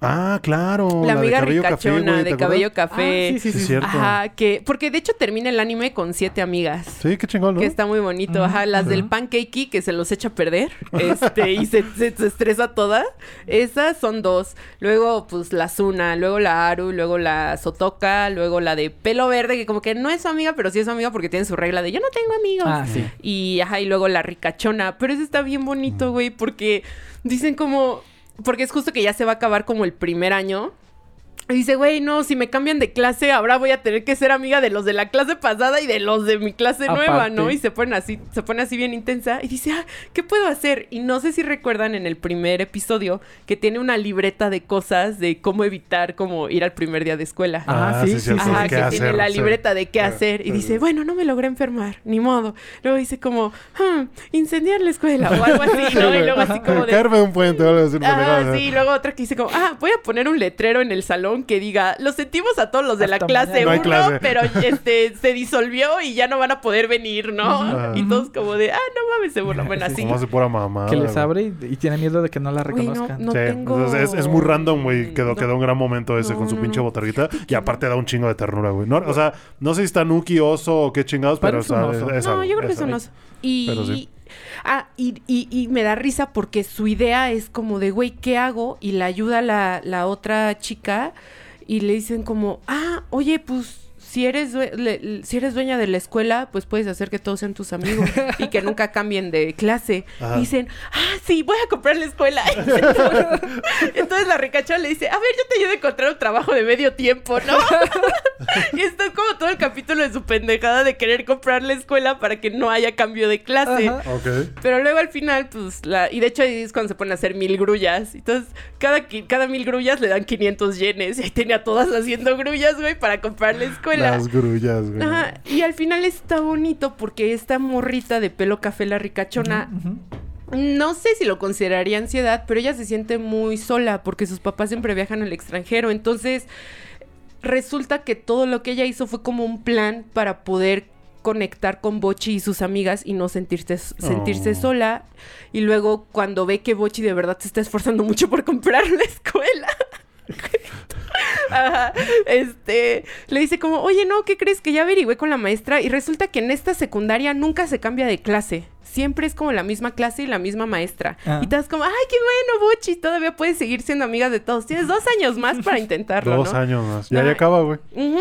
Ah, claro. La, amiga ricachona güey, ¿te de cabello café. Ah, sí, sí, Sí, sí. cierto. Ajá, que porque de hecho termina el anime con siete amigas. Sí, qué chingón, ¿no? Que está muy bonito, ajá. Las del pancakey que se los echa a perder. Este, y se, se- se estresa toda. Esas son dos. Luego, pues, la Zuna, luego la Aru, luego la Sotoka, luego la de pelo verde, que como que no es su amiga, pero sí es su amiga porque tiene su regla de yo no tengo amigos. Ah, sí. Y ajá, y luego la ricachona. Pero eso está bien bonito, güey, porque dicen como. Porque es justo que ya se va a acabar como el primer año. Y dice, güey, no, si me cambian de clase, ahora voy a tener que ser amiga de los de la clase pasada y de los de mi clase nueva. ¿no? Y se pone así, se pone así bien intensa y dice, ah, ¿qué puedo hacer? Y no sé si recuerdan en el primer episodio que tiene una libreta de cosas de cómo evitar como ir al primer día de escuela. Ah, sí, sí, cierto, sí. Ajá, ¿qué que hacer? tiene la Sí. libreta de qué Sí, hacer. Y sí, dice, sí. bueno, no me logré enfermar, ni modo. Luego dice como, hmm, incendiar la escuela o algo así, ¿no? Y luego así como de... Caerme de un puente, Ah, sí, y luego otra que dice como, ah, voy a poner un letrero en el salón que diga, lo sentimos a todos los de la clase mañana. No hay 1, clase. pero este se disolvió y ya no van a poder venir, ¿no? Y todos como de, ah, no mames, se burlan. Bueno, así. Como hace pura mamá. Que les abre y, y tiene miedo de que no la no, reconozcan. no sí, tengo... entonces es, es muy random, güey. Quedó, No. quedó un gran momento ese No, con su no, pinche no. botarguita. Y aparte da un chingo de ternura, güey. No, o sea, no sé si está Nuki, oso o qué chingados, pero o Parece un sea, oso. es- es No, algo, yo creo que es son algo. oso. Y... Pero sí. Ah, y, y, me da risa porque su idea es como de, güey, ¿qué hago? Y la ayuda la, la otra chica y le dicen como, ah, oye, pues si eres, le- si eres dueña de la escuela, pues puedes hacer que todos sean tus amigos y que nunca cambien de clase. Ajá. Dicen, ah, sí, voy a comprar la escuela. Entonces la ricachona le dice, a ver, yo te ayudo a encontrar un trabajo de medio tiempo, ¿no? y esto es como todo el capítulo de su pendejada de querer comprar la escuela para que no haya cambio de clase. Ajá. Ok. Pero luego al final, pues, la... Y de hecho ahí es cuando se ponen a hacer mil grullas. Entonces, cada, cada mil grullas le dan 500 yenes. Y ahí tenía todas haciendo grullas, güey, para comprar la escuela. Las grullas, güey. Ajá. Y al final está bonito porque esta morrita de pelo café, la ricachona, no sé si lo consideraría ansiedad, pero ella se siente muy sola porque sus papás siempre viajan al extranjero. Entonces, resulta que todo lo que ella hizo fue como un plan para poder conectar con Bochi y sus amigas y no sentirse, sentirse Oh. sola. Y luego cuando ve que Bochi de verdad se está esforzando mucho por comprar la escuela. Ajá, este, le dice como, oye, no, ¿qué crees? Que ya averigüé con la maestra y resulta que en esta secundaria nunca se cambia de clase. Siempre es como la misma clase y la misma maestra. Ah. Y te das como, ay, qué bueno, Bochi, todavía puedes seguir siendo amiga de todos. Tienes dos años más para intentarlo, Dos ¿no? años más. Ya, Ay. ya acaba, güey.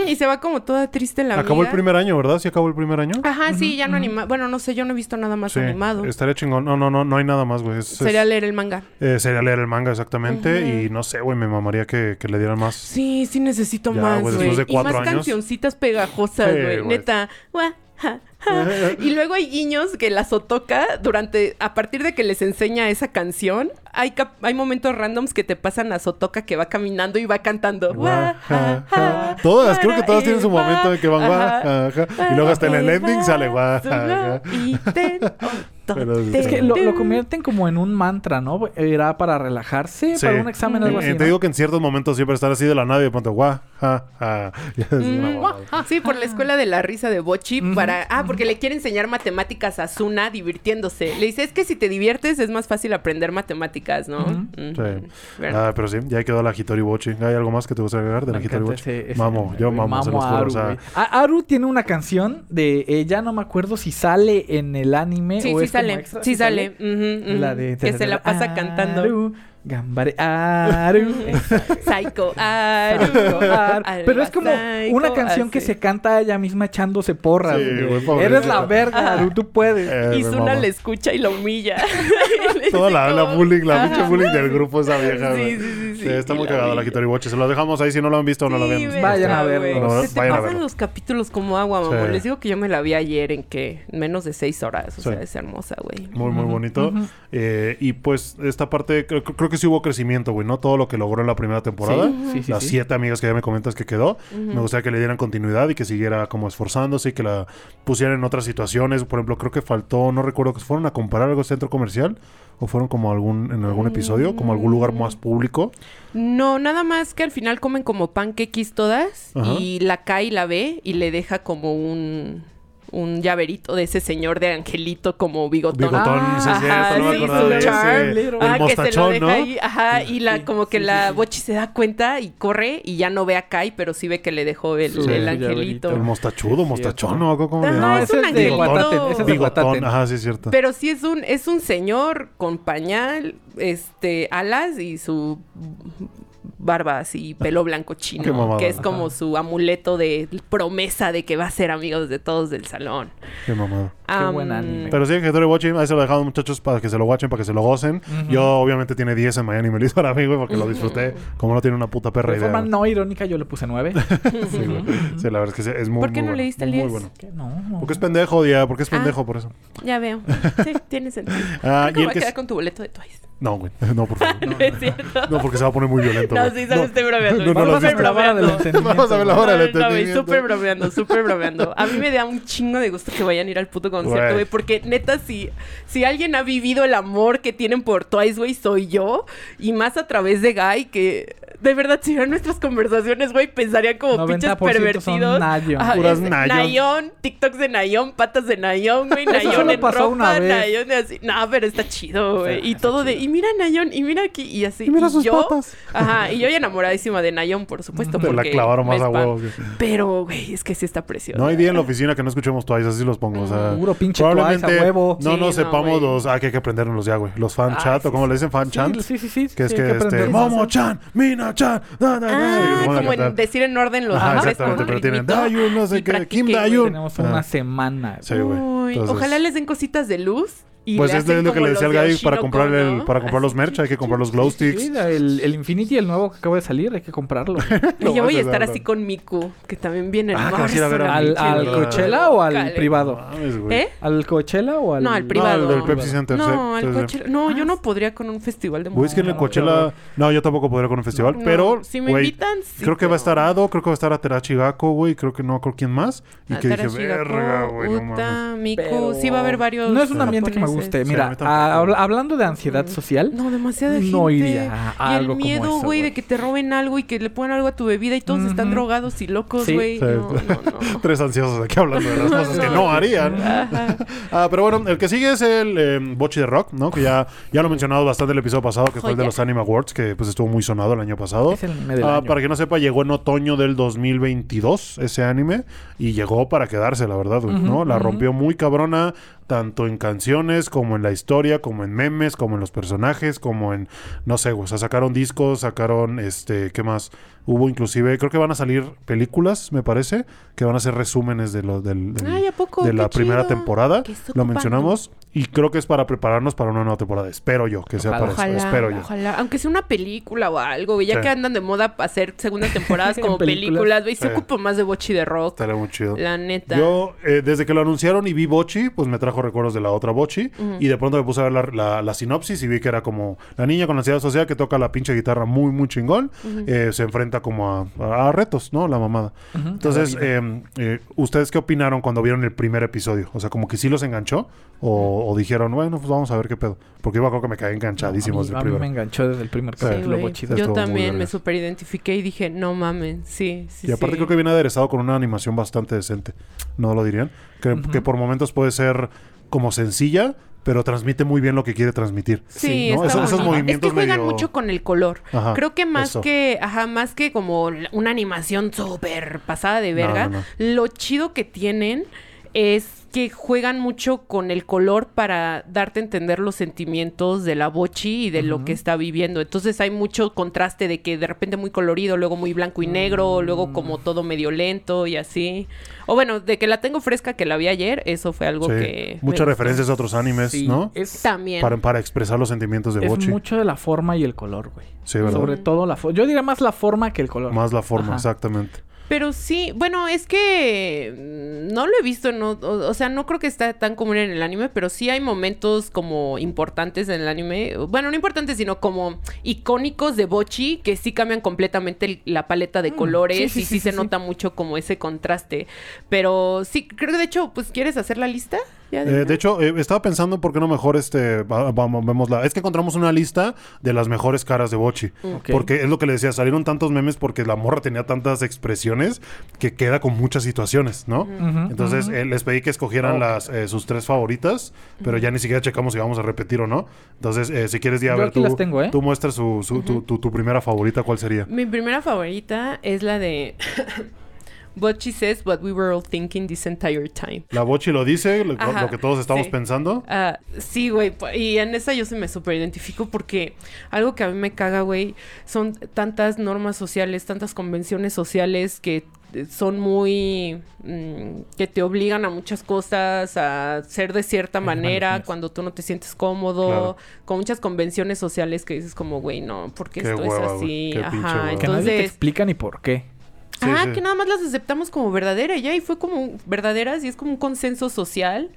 Y se va como toda triste la Acabó el primer año, ¿verdad? Sí acabó el primer año. Ajá, sí, ya no anima. Bueno, no sé, yo no he visto nada más Sí, animado. estaría chingón. No, no, no, no hay nada más, güey. Es- Sería leer el manga. eh, sería leer el manga, exactamente. Y no sé, güey, me mamaría que, que le dieran más. Sí, sí necesito Ya, más, güey, güey. después de Y más años. cancioncitas pegajosas, güey. Neta. Gua, ja, ja. y luego hay guiños que la Sotoca, durante, a partir de que les enseña esa canción, hay, cap- hay momentos randoms que te pasan a Sotoca que va caminando y va cantando. Gua, ja, ja, Todas, creo que todas tienen su momento en que van Ajá. Y luego hasta en el ending sale. Y te- Pero- Es que lo, lo convierten como en un mantra, ¿no? Era para relajarse, Sí. para un examen, algo así. Te ¿no? digo que en ciertos momentos siempre estar así de la nada y de pronto guau, ja, ja. Mm. Sí, por la escuela de la risa de Bochi para... Ah, porque le quiere enseñar matemáticas a Zuna divirtiéndose. Le dice, es que si te diviertes es más fácil aprender matemáticas, ¿no? Ah, pero sí, ya quedó la Hitori Bochi. ¿Hay algo más que te gustaría agregar de la Hitori Bochi? ese- ese Mamo, yo güey. mamo, se los Aru, o sea, güey. A- Aru tiene una canción de ella, no me acuerdo si sale en el anime Sí, o sí sale. extra, Sí sale. La de Que se la pasa cantando. Aru, Psycho Aru. Psycho Aru. Aru Pero es como Psycho, una canción que se canta ella misma echándose porras. Eres la verga, Aru, tú puedes. eh, Y Zuna le escucha y la humilla. Toda la, bullying, la pinche bullying del grupo esa vieja, Sí, sí, sí, sí. está muy la cagada la. Hitori Bochi. Se lo dejamos ahí si no lo han visto o no lo habían visto. Vayan a verlo, Se te pasan los capítulos como agua, mamá. Sí. Les digo que yo me la vi ayer en que menos de seis horas. O Sí. sea, es hermosa, güey. Muy, muy bonito. Eh, y pues esta parte, creo, creo que sí hubo crecimiento, güey, ¿no? Todo lo que logró en la primera temporada. Sí, sí, sí, Las sí. siete amigas que ya me comentas que quedó. Me gustaría que le dieran continuidad y que siguiera como esforzándose y que la pusieran en otras situaciones. Por ejemplo, creo que faltó, no recuerdo que fueron a comparar algo centro comercial o fueron como algún en algún episodio, como algún lugar más público. No, nada más que al final comen como panquequis todas Ajá. y la cae y la ve y le deja como un un llaverito de ese señor de angelito como bigotón. Bigotón, Ah, sí, ajá, no me sí, su de charm, ese. little- El Ah, que se lo deja ¿no? ahí, ajá, y la Sí, como que sí, la sí. Bochi se da cuenta y corre y ya no ve a Kai, pero sí ve que le dejó el, angelito. El mostachudo, mostachón, ¿no? ¿Cómo llaman? No, es ese un es de Bigotón, ajá, sí es cierto. Pero sí es un, es un señor con pañal, este, alas y su barba así, pelo blanco Qué chino, mamada. que es como su amuleto de promesa de que va a ser amigos de todos del salón. Qué mamado. Qué buen anime. Pero sí, Hitori Bochi, ahí se lo dejamos muchachos para que se lo watchen, para que se lo gocen. Ujú. Yo obviamente tiene 10 en Miami me lo hizo para mí, güey, porque lo disfruté. Como no tiene una puta perra De idea. forma güey. no irónica yo le puse 9. Sí, güey. Sí, la verdad es que sí, es muy, ¿Por qué muy no bueno. le diste el Muy 10? bueno. Que no. Porque es pendejo, ya, porque es Ah. pendejo por eso. Ya veo. Sí, tiene sentido. Ah, Creo que y el voy a que quedar es- con tu boleto de Twice. No, güey. No, por favor. No, es cierto. No, porque se va a poner muy violento. No, güey. sí, solo estoy bromeando. No, no, Vamos a ver la vara del entendimiento. Vamos a ver la hora del no, súper bromeando, súper bromeando. A mí me da un chingo de gusto que vayan a ir al puto concierto, Güey. Porque neta, si, si alguien ha vivido el amor que tienen por Twice, güey, soy yo. Y más a través de Guy, que de verdad, si vieran nuestras conversaciones, güey, pensarían como 90% pinches son pervertidos. Nayon. Ajá, Puras es Nayon. Nayon, TikToks de Nayon, patas de Nayon, güey, Nayon en pasó ropa, una vez. Nayon de así. No, pero está chido, güey. Y todo de. Y mira a Nayon, y mira aquí, y así. Y mira sus yo, patas. Ajá, y yo ya enamoradísima de Nayon, por supuesto, Te la porque clavaron más a huevo. Pero, güey, es que sí está precioso. No hay día en la oficina que no escuchemos Twice, así los pongo. O sea, Puro pinche probablemente Twice a huevo. No Sí, nos no, sepamos güey. los. Ah, que hay que aprendernos ya, güey. Los fan Ay, chat, sí, o como le dicen fan chan. Sí, sí, sí. Que es que, este, aprender. Momo-chan, Mina-chan, da, da, da, y Ah, como en decir en orden los nombres exactamente, pero tienen. Dayun, no sé qué, Kim. Dayun. Tenemos una semana. Sí, güey. Ojalá les den cositas de luz. Y Pues es lo que le decía al Guy para comprar, el, ¿no? para comprar los merch, hay que comprar los glow sticks. Sí, el, el Infinity, el nuevo que acaba de salir, hay que comprarlo. Lo Y yo voy a estar así ¿no? con Miku, que también viene en Ah, que marzo. ¿Al, al. Coachella o al Cale. privado? ¿Eh? ¿Al Coachella o al...? No, al privado. del Pepsi Center. No, al. Coachella. No, yo no podría con un festival de es que en el música. Coachella... No, yo tampoco podría con un festival, No, pero... si me invitan, sí, Creo que va a estar Ado, creo que va a estar Aterachi Gako, güey. Creo que no, creo quién más. Y que dije, verga, güey, no mames. Miku. Sí va a haber varios No es un ambiente que me japoneses. Guste. Sí, a Mira, a- hablando de ansiedad social, No, demasiada gente. no iría a Y algo el miedo, güey, de que te roben algo y que le pongan algo a tu bebida y todos están drogados y locos, güey. Sí. No, no, no. Tres ansiosos aquí hablando de las cosas que no harían. Ah, pero bueno, el que sigue es el eh, Bochi de Rock, ¿no? Que ya, ya lo mencionado bastante el episodio pasado, que fue el de los Anime Awards, que pues estuvo muy sonado el año pasado. es el Ah, año. para que no sepa, llegó en otoño del 2022 ese anime y llegó para quedarse, la verdad, güey, ¿no? La rompió muy cabrona, tanto en canciones como en la historia, como en memes, como en los personajes, como en, no sé, güey, o sea, sacaron discos, sacaron, este, ¿qué más? Hubo inclusive, creo que van a salir películas, me parece, que van a ser resúmenes de lo, del, del- Ay, ¿a poco? de Qué la primera temporada. ¿Qué está Lo ocupando? mencionamos y creo que es para prepararnos para una nueva temporada. Espero yo que sea Ojalá. para eso. Ojalá, Espero yo. ojalá. Aunque sea una película o algo. Ya Sí. que andan de moda para hacer segundas temporadas como Películas. películas, güey. Se Sí. ocupa más de bochi de rock. Estaría muy chido. La neta. Yo, eh, desde que lo anunciaron y vi Bochi, pues me trajo recuerdos de la otra Bochi. Y de pronto me puse a ver la, la- la sinopsis y vi que era como la niña con ansiedad social que toca la pinche guitarra muy, muy chingón. eh, se enfrenta como a, a- a retos, ¿no? La mamada. Entonces, vida. eh, eh, ¿ustedes qué opinaron cuando vieron el primer episodio? O sea, como que sí los enganchó o, o dijeron, bueno, pues vamos a ver qué pedo. Porque yo acuerdo que me quedé enganchadísimo a desde mí, el a mí me enganchó desde el primer Sí, Sí, capítulo, bochido. Yo también me super identifiqué y dije, no mames, sí, sí. Y aparte sí. creo que viene aderezado con una animación bastante decente. ¿No lo dirían? Que por momentos puede ser como sencilla, pero transmite muy bien lo que quiere transmitir. Sí, ¿no? está Esos- movimientos Es que juegan medio- mucho con el color. Ajá, Creo que más eso. que, ajá, más que como una animación súper pasada de verga, no, no. lo chido que tienen es que juegan mucho con el color para darte a entender los sentimientos de la bochi y de lo que está viviendo. Entonces hay mucho contraste de que de repente muy colorido, luego muy blanco y negro, luego como todo medio lento y así. O bueno, de que la tengo fresca que la vi ayer, eso fue algo Sí. que... Muchas referencias a otros animes, Sí, ¿no? Es, También. Para, para expresar los sentimientos de es Bochi. mucho de la forma y el color, güey. Sí, ¿verdad? Sobre todo la forma. Yo diría más la forma que el color. Más la forma, Ajá. exactamente. Pero sí, bueno, es que mm, no lo he visto, no, o, o sea, no creo que está tan común en el anime, pero sí hay momentos como importantes en el anime, bueno, no importantes, sino como icónicos de Bochi que sí cambian completamente el- la paleta de colores sí, sí, y sí, sí, se nota mucho como ese contraste. Pero sí, creo que de hecho, pues, ¿quieres hacer la lista? Ya Eh, de hecho, eh, estaba pensando por qué no mejor este vamos, vemos la. Es que encontramos una lista de las mejores caras de Bochi. Ok. Porque es lo que le decía, salieron tantos memes porque la morra tenía tantas expresiones que queda con muchas situaciones, ¿no? Entonces eh, les pedí que escogieran las eh, sus tres favoritas, pero ya ni siquiera checamos si vamos a repetir o no. Entonces, eh, si quieres ya Yo ver tú, tengo, ¿eh? tú muestras su, su- tu, tu- tu primera favorita, ¿cuál sería? Mi primera favorita es la de Bochi says what we were all thinking this entire time. La Bochi lo dice, lo, Ajá, lo que todos estamos sí. pensando. Ah, sí, güey. Y en esa yo se me super identifico porque algo que a mí me caga, güey, son tantas normas sociales, tantas convenciones sociales que eh, son muy... mm, que te obligan a muchas cosas, a ser de cierta manera cuando tú no te sientes cómodo, Claro. con muchas convenciones sociales que dices como, güey, no, porque Qué esto hueva, es así. qué pinche Ajá, hueva. Que nadie te entonces... explica ni por qué. Sí, ah, sí. que nada más las aceptamos como verdaderas ya y fue como verdaderas y es como un consenso social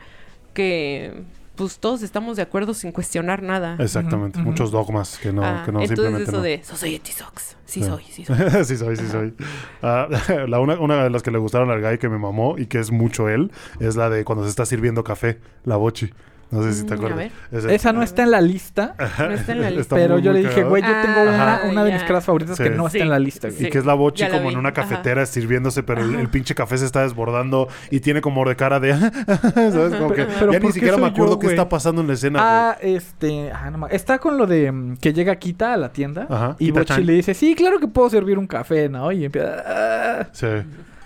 que pues todos estamos de acuerdo sin cuestionar nada. Exactamente, muchos dogmas que no, Ah, que no entonces simplemente eso no. de Society Sox. Sí, Sí. soy, sí soy. sí soy, sí soy. Ah, la una, una de las que le gustaron al guy que me mamó y que es mucho él, es la de cuando se está sirviendo café, la bochi. No sé si te Mm, acuerdas. Esa no está en la lista. No está en la lista. Pero muy, yo muy le dije, güey, yo tengo una, Ah, una de mis caras favoritas Sí. que no está Sí. en la lista. güey. Sí. Y que es la bochi la como vi. en una Ajá. cafetera sirviéndose, pero el, el pinche café se está desbordando y tiene como de cara de... ¿Sabes? Como que Pero ya ¿por ni siquiera me acuerdo yo, qué está pasando en la escena. Ah, este. Ah, no Está con lo de mm, que llega Kita a la tienda. Ajá, Y. Bochi le dice: Sí, claro que puedo servir un café, ¿no? Y empieza. "Ah". Sí.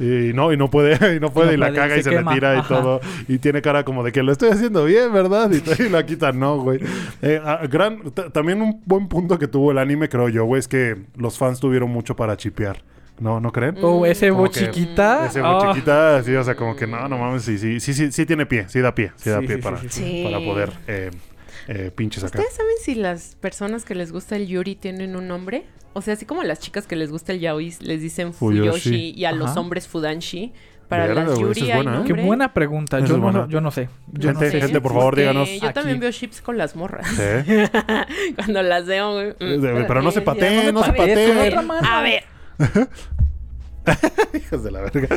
Y no, y no puede, y no puede, y, la puede, caga y se le tira y Ajá. todo. Y tiene cara como de que lo estoy haciendo bien, ¿verdad? Y, y la quita, no, güey. Eh, ah, gran, también un buen punto que tuvo el anime, creo yo, güey, es que los fans tuvieron mucho para chipear. ¿No, no creen? O ese Como que Bochiquita. Ese chiquita, sí, o sea, como que no, no mames, sí, sí, sí, sí, sí tiene pie, sí da pie, sí da Sí, pie sí, para, sí, sí. para poder eh, eh, pinches acá. ¿Ustedes saben si las personas que les gusta el Yuri tienen un nombre? O sea, así como a las chicas que les gusta el Yaoi les dicen Fuyoshi. Fuyoshi, y a los hombres Fudanshi. Para Verga, las Yuri hay ¿eh? Qué buena pregunta. Yo no, yo no sé. Yo no Gente, sé. gente, por favor, díganos. Yo también aquí. veo chips con las morras. Sí. Cuando las veo. Eh, Pero no se Ya, patee, ya no se me patees, patee. con otra mano. A ver. Hijos de la verga.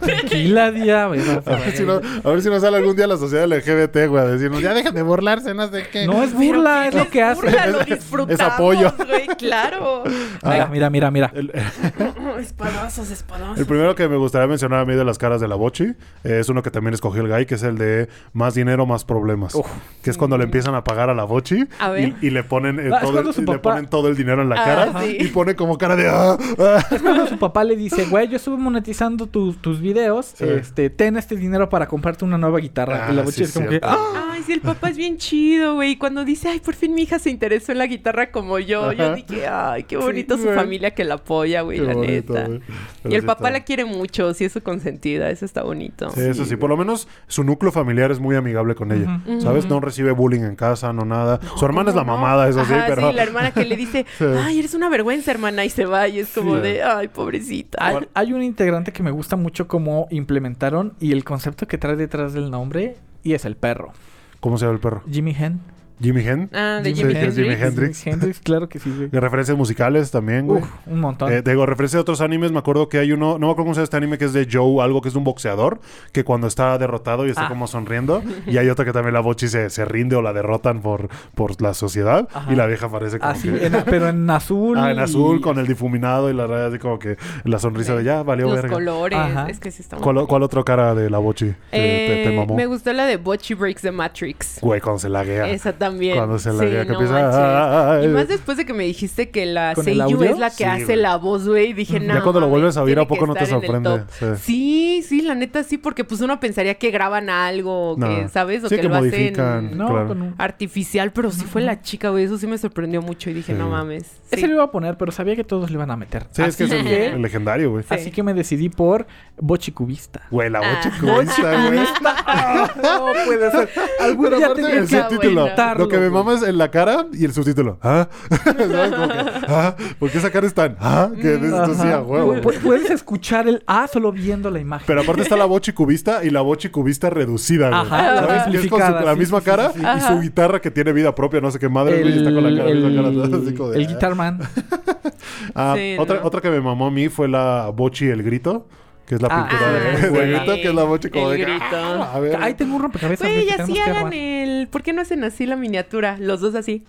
Tranquila, día. güey, no, A ver, si no, a ver si nos sale algún día la sociedad LGBT, güey, a decirnos, ya dejen de burlarse, no sé qué. No es burla, es lo que hace. Burla, lo Es- disfrutamos, es apoyo. güey, claro. Mira, mira, mira, mira. El, espadazos, espadazos. el primero que me gustaría mencionar a mí de las caras de la Bochi eh, es uno que también escogió el Guy, que es el de más dinero, más problemas. Uf. Que es cuando le empiezan a pagar a la Bochi A ver. y, y le ponen eh, Ah, todo el, le ponen todo el dinero en la Ah, cara sí. y pone como cara de ah, ah. Es cuando su papá le dice, güey, yo estuve monetizando tus tus videos. Sí. Este, ten este dinero para comprarte una nueva guitarra. Ah, y la bochi sí, es como que. ¡ah! Ay, sí, el papá es bien chido, güey. Y Cuando dice, ay, por fin mi hija se interesó en la guitarra como yo, yo dije, ay, qué Sí, bonito su güey. familia que la apoya, güey, Qué la bonito, neta. güey. Y el sí papá está- la quiere mucho, sí es su consentida, eso está bonito. Sí, eso sí, por lo menos su núcleo familiar es muy amigable con ella. ¿Sabes? No recibe bullying en casa, no nada. su hermana es la mamada, eso sí, Ajá, pero. la hermana que le dice, Sí. ay, eres una vergüenza, hermana, y se va, y es como Sí. de, ay, pobrecita. Hay, hay un integrante que me gusta mucho cómo implementaron y el concepto que trae detrás del nombre y es el perro. ¿Cómo se llama el perro? Jimmy Hen. Jimmy Hen. Ah, de Jimi Jimi Hendrix. Hendrix. Jimi Hendrix, claro que sí, güey. De referencias musicales también, güey. Uf, un montón. Eh, digo, referencia de otros animes, me acuerdo que hay uno, no me acuerdo cómo se llama este anime, que es de Joe, algo que es de un boxeador, que cuando está derrotado y está Ah. como sonriendo, y hay otro que también la bochi se, se rinde o la derrotan por, por la sociedad, Ajá. y la vieja parece como Así, que... en- pero en azul. Ah, en azul, y- con el difuminado y la raya así como que la sonrisa de ya, valió Los verga. colores, Ajá. es que sí está muy ¿Cuál, cuál otro cara de la bochi te, te- te Eh, mamó? Me gustó la de Bochy Breaks the Matrix. Güey, cuando se laguea. Esa también. Cuando se Sí, laguea, que empieza... Y más después de que me dijiste que la ¿Con el Seiyu es la que Sí, hace güey. la voz, güey. Dije, Ya no. cuando lo vuelves a oír, ¿a poco no te sorprende? top". Sí. Sí, sí, la neta sí, porque pues uno pensaría que graban algo, que. ¿sabes? O Sí, que, que lo modifican. hacen No, Claro. un- artificial, pero sí fue la chica, güey. Eso sí me sorprendió mucho y dije, Sí. no mames. Ese Sí. lo iba a poner, pero sabía que todos lo iban a meter. Sí, es que es Así el, legendario, güey. Sí. Así que me decidí por Bochicubista. Güey, la Ah. bochi cubista, güey. no puede ser. Algún Pero día aparte tenía el aguantarlo, Lo que me güey. mama es en la cara y el subtítulo. ¿Ah? ¿Sabes? Como que, ¿ah? ¿Por qué esa cara es tan? ¿Ah? Que tú sí, a huevo. Pu- Puedes escuchar el A solo viendo la imagen. Pero aparte está la bochi cubista y la bochi cubista reducida, güey. Ajá, ¿Sabes? Que es con su- la sí, misma sí, cara sí, sí. y su guitarra que tiene vida propia, no sé qué madre, güey, el, está con la cara, misma cara, el, así como de, el ah. Ah, otra, no. otra que me mamó a mí fue la bochi el grito, que es la Ah, pintura ah, de, de grito, que es la bochi como El de... grito. "Ah, a ver". Ahí tengo un rompecabezas. Güey, que así hagan el... ¿Por qué no hacen así la miniatura? Los dos así.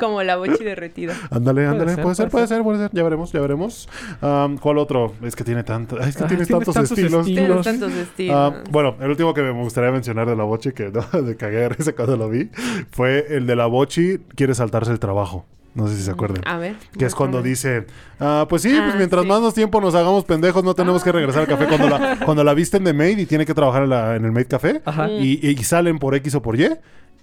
Como la bochi derretida. Ándale, ándale. ser, Puede ser, puede puede ser, puede ser. Ya veremos, ya veremos. Am, ¿Cuál otro? Es que tiene tanto... Es que Ah, tienes tantos, tantos estilos. estilos. Tienes tantos estilos. Bueno, el último que me gustaría mencionar de la Bochi, que no, de cagué de risa cuando lo vi, fue el de la Bochi quiere saltarse el trabajo. No sé si se acuerdan. A ver. Que es cuando dice, ah, pues sí, Ah, pues mientras sí. más nos tiempo nos hagamos pendejos, no tenemos que regresar al café. Cuando la, cuando la visten de maid y tiene que trabajar en, la- en el maid café, Ajá. y, y salen por X o por Y,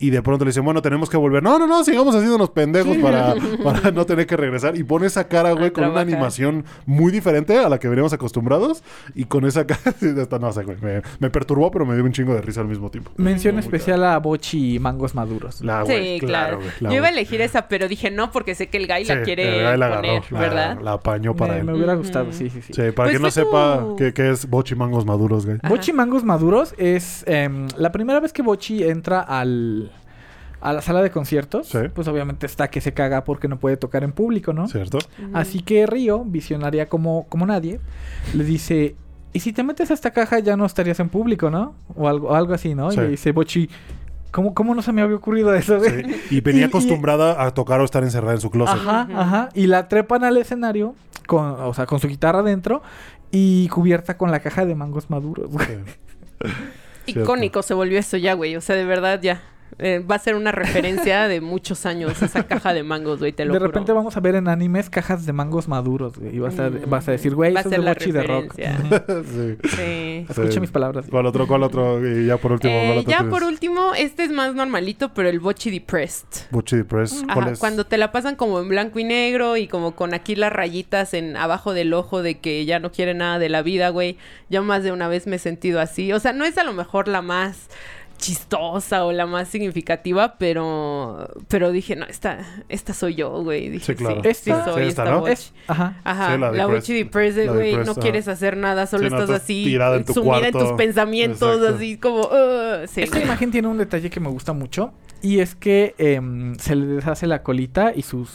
y de pronto le dicen, bueno, tenemos que volver. No, no, no, sigamos haciéndonos pendejos para, para no tener que regresar. Y pone esa cara, güey, A con una animación muy diferente a la que veníamos acostumbrados. Y con esa cara, sí, esta no sé, güey. Me, me perturbó, pero me dio un chingo de risa al mismo tiempo. Mención especial a Bochi y Mangos Maduros. La, Sí, güey, claro. güey, la Yo iba a elegir esa, pero dije no, porque sé que el guy Sí, la quiere el güey la agarró, poner, la- ¿verdad? La apañó para me, él. me hubiera gustado, sí, sí, sí. Sí, para Pues que no sepa qué, qué es bochi mangos maduros, güey. Bochi Mangos Maduros es em, la primera vez que Bochi entra al a la sala de conciertos. Sí. Pues obviamente está que se caga porque no puede tocar en público, ¿no? ¿Cierto? Así que Río, visionaria como, como nadie, le dice, ¿y si te metes a esta caja ya no estarías en público, no? O algo, algo así, ¿no? Sí. Y le dice Bochi, ¿Cómo, ¿Cómo no se me había ocurrido eso, güey? Sí. Y venía Y- y- acostumbrada a tocar o estar encerrada en su closet. Ajá, ajá. Y la trepan al escenario, con, o sea, con su guitarra adentro y cubierta con la caja de mangos maduros, güey. Sí. Icónico se volvió eso ya, güey. O sea, de verdad ya. Eh, va a ser una referencia de muchos años esa caja de mangos, güey, te lo De juro. repente vamos a ver en animes cajas de mangos maduros, güey. Y vas a, Mm. vas a decir, güey, eso es de la bochi de rock. referencia. Sí. Sí. Escucha Sí. mis palabras. ¿Cuál otro? ¿Cuál otro? Y ya por último, Eh, ¿cuál otro ya tienes? por último, este es más normalito, pero el Bochi Depressed. Buchi Depress. ¿Cuál Ajá, es? cuando te la pasan como en blanco y negro y como con aquí las rayitas en abajo del ojo de que ya no quiere nada de la vida, güey. Yo más de una vez me he sentido así. O sea, no es a lo mejor la más chistosa o la más significativa, pero pero dije, no, esta esta soy yo, güey. Dije, Sí, claro. sí, Esta- sí soy sí, esta, esta, ¿no? Es, ajá. Ajá, Sí, la la, depressed- Bochi Depressed, güey, no quieres hacer nada, solo Sí, no, estás así, tirada en tu sumida en tus pensamientos, Exacto. así como, sí, Esta imagen tiene un detalle que me gusta mucho. Y es que em, se le deshace la colita y sus,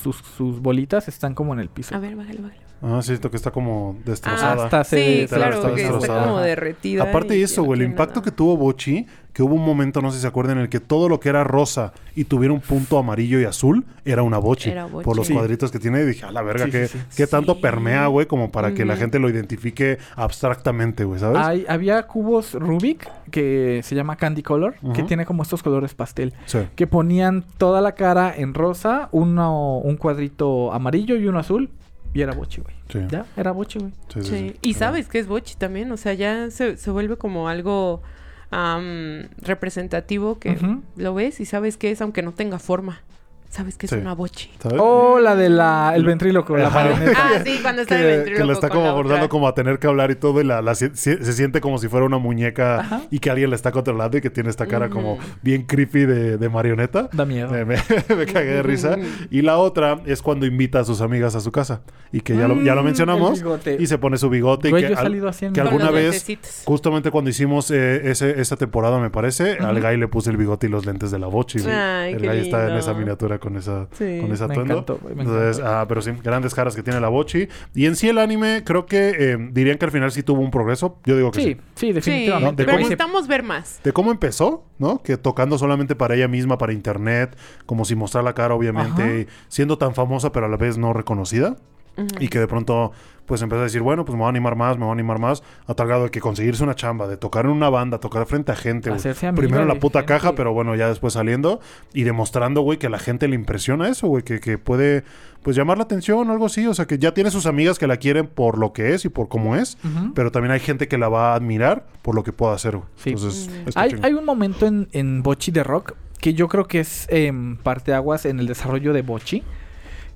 sus, sus bolitas están como en el piso. A ver, bájale, bájale. Ah, siento que está como Ah, destrozada. hasta se- sí, claro, está que está destrozada. como derretida. Aparte de eso, güey, el impacto nada. que tuvo Bochi, que hubo un momento, no sé si se acuerdan, en el que todo lo que era rosa y tuviera un punto amarillo y azul, era una Bochi. Era Bochi. Por los Sí. cuadritos que tiene, y dije, a la verga, Sí, ¿qué, sí, sí. qué tanto Sí. permea, güey? Como para que la gente lo identifique abstractamente, güey, ¿sabes? Hay, había cubos Rubik que se llama Candy Color, que tiene como estos colores pastel. Sí. Que ponían toda la cara en rosa, uno, un cuadrito amarillo y uno azul. Y era bochi, güey. Sí. Ya, era bochi, güey. Sí, sí, Sí. sí. Y sabes que es Bochi también, o sea, ya se, se vuelve como algo am, representativo que lo ves y sabes que es aunque no tenga forma. Sabes que es Sí. una Bochi. ¿Sabes? O la de la, el ventríloco, la Ajá. marioneta. Ah, sí, cuando está el que, ventríloco que la está como otra. como a tener que hablar y todo y la, la se siente como si fuera una muñeca Ajá. y que alguien la está controlando y que tiene esta cara como bien creepy de, de marioneta. Da miedo. Me, me- me cagué de risa. Y la otra es cuando invita a sus amigas a su casa. Y que ya lo, ya lo Mm, mencionamos. el bigote. Y se pone su bigote. Güey, y que, yo he salido en que alguna vez, lentecitos. justamente cuando hicimos eh, ese, esa temporada, me parece, al Guy le puse el bigote y los lentes de la Bochi. Ay, el qué Guy está en esa miniatura con esa, Sí. con ese Me atuendo. encantó, güey, me Entonces, encantó. ah, pero sí, grandes caras que tiene la Bochi. Y en sí el anime, creo que eh, dirían que al final sí tuvo un progreso. Yo digo que sí. Sí, sí, Sí, definitivamente. ¿no? De necesitamos ver más. De cómo empezó, ¿no? Que tocando solamente para ella misma, para internet, como si mostrar la cara, obviamente, siendo tan famosa, pero a la vez no reconocida. Y que de pronto, pues empezó a decir, bueno, pues me voy a animar más, me voy a animar más, a tal grado de que conseguirse una chamba, de tocar en una banda, tocar frente a gente, güey. Primero en la puta gente. caja, pero bueno, ya después saliendo y demostrando, güey, que a la gente le impresiona eso, güey, que, que puede, pues llamar la atención o algo así. O sea, que ya tiene sus amigas que la quieren por lo que es y por cómo es, pero también hay gente que la va a admirar por lo que pueda hacer, güey. Sí. Entonces, Mm. Hay, hay un momento en, en Bochi de Rock que yo creo que es em, parteaguas en el desarrollo de Bochi.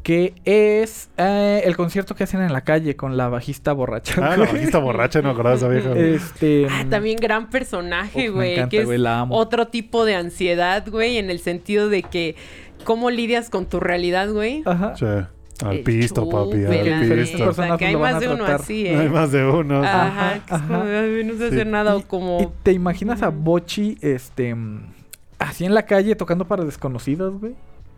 Que es eh, el concierto que hacen en la calle con la bajista borracha. Ah, la bajista borracha, no me acordaba de esa vieja. güey. Este. Ah, también gran personaje, Uf, me güey. encanta, que es güey, la amo. otro tipo de ansiedad, güey, en el sentido de que cómo lidias con tu realidad, güey. Ajá. Sí. Al pisto, papi, chúpela, al pisto. neta, que hay más de uno así, Hay ¿eh? más de uno. Ajá, Ajá, que es como, ajá. "Ay, no sé Sí. hacer nada Y- o como... ¿Y te imaginas a. Bochi, este. Así en la calle tocando para desconocidos, güey?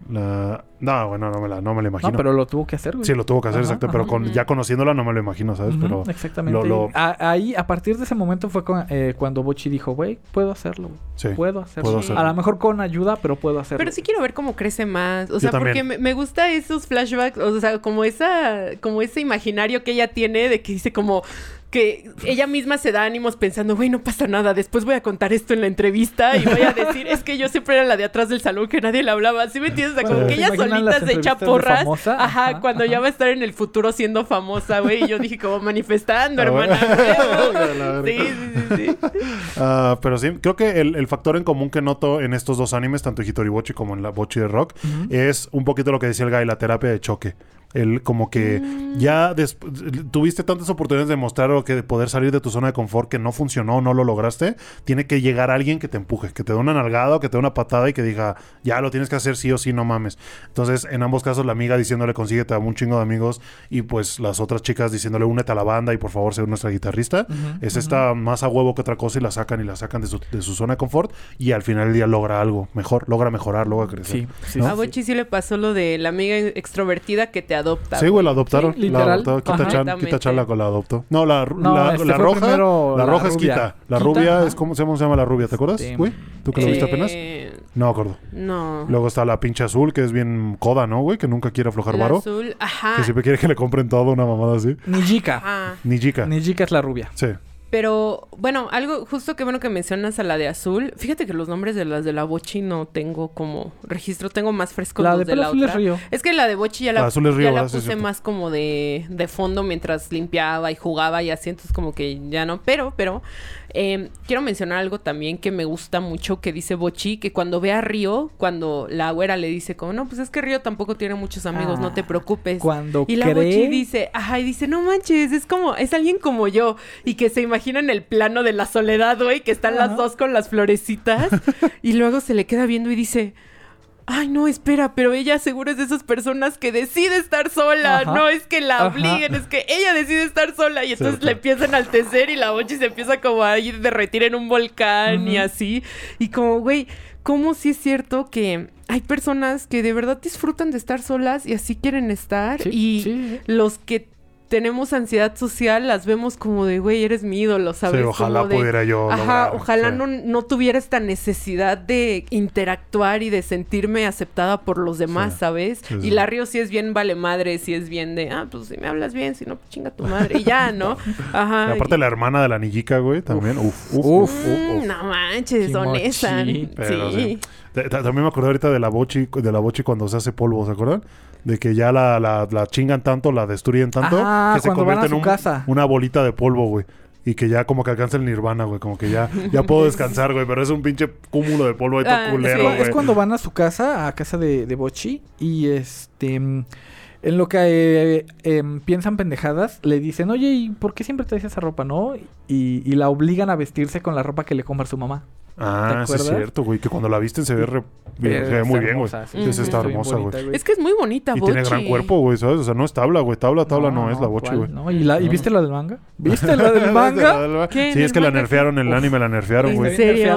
La- No, bueno, no me la, no me la imagino. No, pero lo tuvo que hacer, güey. Sí, lo tuvo que hacer, Ajá, exacto. Pero ajá. con, ya conociéndola no me lo imagino, ¿sabes? Pero exactamente. lo- lo- A- ahí, a partir de ese momento fue con- eh, cuando Bochi dijo, güey, puedo hacerlo, sí. Puedo hacerlo. puedo hacerlo. A lo mejor con ayuda, pero puedo hacerlo. Pero sí quiero ver cómo crece más. O sea, porque me, me gusta esos flashbacks, o sea, como esa, como ese imaginario que ella tiene de que dice como que ella misma se da ánimos pensando, güey, no pasa nada, después voy a contar esto en la entrevista y voy a decir, es que yo siempre era la de atrás del salón que nadie le hablaba, ¿sí me entiendes? O sea, como que ella solita se echa porras. ajá, ajá, cuando ya va a estar en el futuro siendo famosa, güey, y yo dije como manifestando, Ah, hermana. La sí, sí, sí, sí. Ah, pero sí, creo que el, el factor en común que noto en estos dos animes, tanto en Hitori Bochi como en la Bochi de Rock, es un poquito lo que decía el guy, la terapia de choque. El como que ya des- tuviste tantas oportunidades de mostrar o que de poder salir de tu zona de confort que no funcionó, no lo lograste. Tiene que llegar alguien que te empuje, que te dé una nalgada o que te dé una patada y que diga, ya lo tienes que hacer sí o sí, no mames. Entonces, en ambos casos, la amiga diciéndole, consíguete a un chingo de amigos y pues las otras chicas diciéndole, únete a la banda y por favor, sé nuestra guitarrista. Es esta más a huevo que otra cosa y la sacan y la sacan de su, de su zona de confort y al final del día logra algo mejor, logra mejorar, logra crecer. Sí, sí, ¿no? sí, A. Bochi sí le pasó lo de la amiga extrovertida que te adopta. Sí, güey, la adoptaron. Sí, la literal. adoptó. Quita, Ajá. Chan, quita Completamente. Chan la, la adoptó. No, la, No, la, este la roja. primero La roja es rubia. Quita. La Quita, rubia ajá. es como, ¿cómo se llama la rubia? ¿Te acuerdas? Güey, ¿tú que lo viste apenas? Eh, No me acuerdo. No. Luego está la pinche azul, que es bien coda, ¿no, güey? Que nunca quiere aflojar varo. azul, ajá. Que siempre quiere que le compren todo, una mamada así. Nijika. Ajá. Ni chica. Nijika es la rubia. Sí. Pero, bueno, algo justo que bueno que mencionas a la de azul. Fíjate que los nombres de las de la Bochi no tengo como registro, tengo más frescos La los de de la azul otra. es Río. Es que la de Bochi ya la, La azul es Río, ya la puse más como de, de fondo mientras limpiaba y jugaba y así, entonces como que ya no. Pero, pero, eh, quiero mencionar algo también que me gusta mucho que dice Bochi, que cuando ve a Río, cuando la güera le dice como, no, pues es que Río tampoco tiene muchos amigos, no te Ah, preocupes. Cuando Y la cree... Bochi dice, ajá, y dice, no manches, es como, es alguien como yo. Y que se imagina en el plano de la soledad, güey, que están las dos con las florecitas. y luego se le queda viendo y dice, ay, no, espera, pero ella seguro es de esas personas que decide estar sola. Ajá. No es que la Ajá. obliguen, es que ella decide estar sola. Y entonces Cierto. le empieza a enaltecer y la Bochi se empieza como a ir derretir en un volcán y así. Y como, güey, ¿cómo sí es cierto que hay personas que de verdad disfrutan de estar solas y así quieren estar? Sí, y sí. los que tenemos ansiedad social las vemos como de, güey, eres mi ídolo, ¿sabes? Sí, ojalá Como de, pudiera yo. Ajá, lograr, ojalá sí. no, no tuviera esta necesidad de interactuar y de sentirme aceptada por los demás, Sí. ¿sabes? Sí, sí. Y la Río sí es bien vale madre, sí es bien de, ah, pues si me hablas bien, si no, pues chinga tu madre. Y ya, ¿no? Ajá. Y aparte la hermana de la Nijika, güey, también. Uf, uf, uf, Uf. uf, Mm, uf. no manches, Kimochi. honesta. Pero sí. También me acordé ahorita de la bochi, de la bochi cuando se hace polvo, ¿se acuerdan? De que ya la, la, la chingan tanto, la destruyen tanto, que se convierte en su un- casa. una bolita de polvo, güey. Y que ya como que alcanza el nirvana, güey. Como que ya, ya puedo descansar, güey. Pero es un pinche cúmulo de polvo ahí Ah, culero, güey. Es cuando van a su casa, a casa de, de Bochi, y este... En lo que eh, em, piensan pendejadas, le dicen, oye, ¿y por qué siempre traes esa ropa, no? Y, y la obligan a vestirse con la ropa que le compra su mamá. Ah, sí es cierto, güey. Que cuando la visten se ve, re- bien- se ve muy bien, güey. Sí, sí, sí, está hermosa, güey. Es que es muy bonita, Y tiene gran cuerpo, güey, ¿sabes? O sea, no es tabla, güey. Tabla, tabla no, es la bochi, ¿cuál? güey. No, ¿Y, la, ¿Y viste la del manga? ¿Viste la del manga? ¿Qué? Sí, ¿En es que la nerfearon en el Uf. anime, la nerfearon, ¿En güey. Bien serio?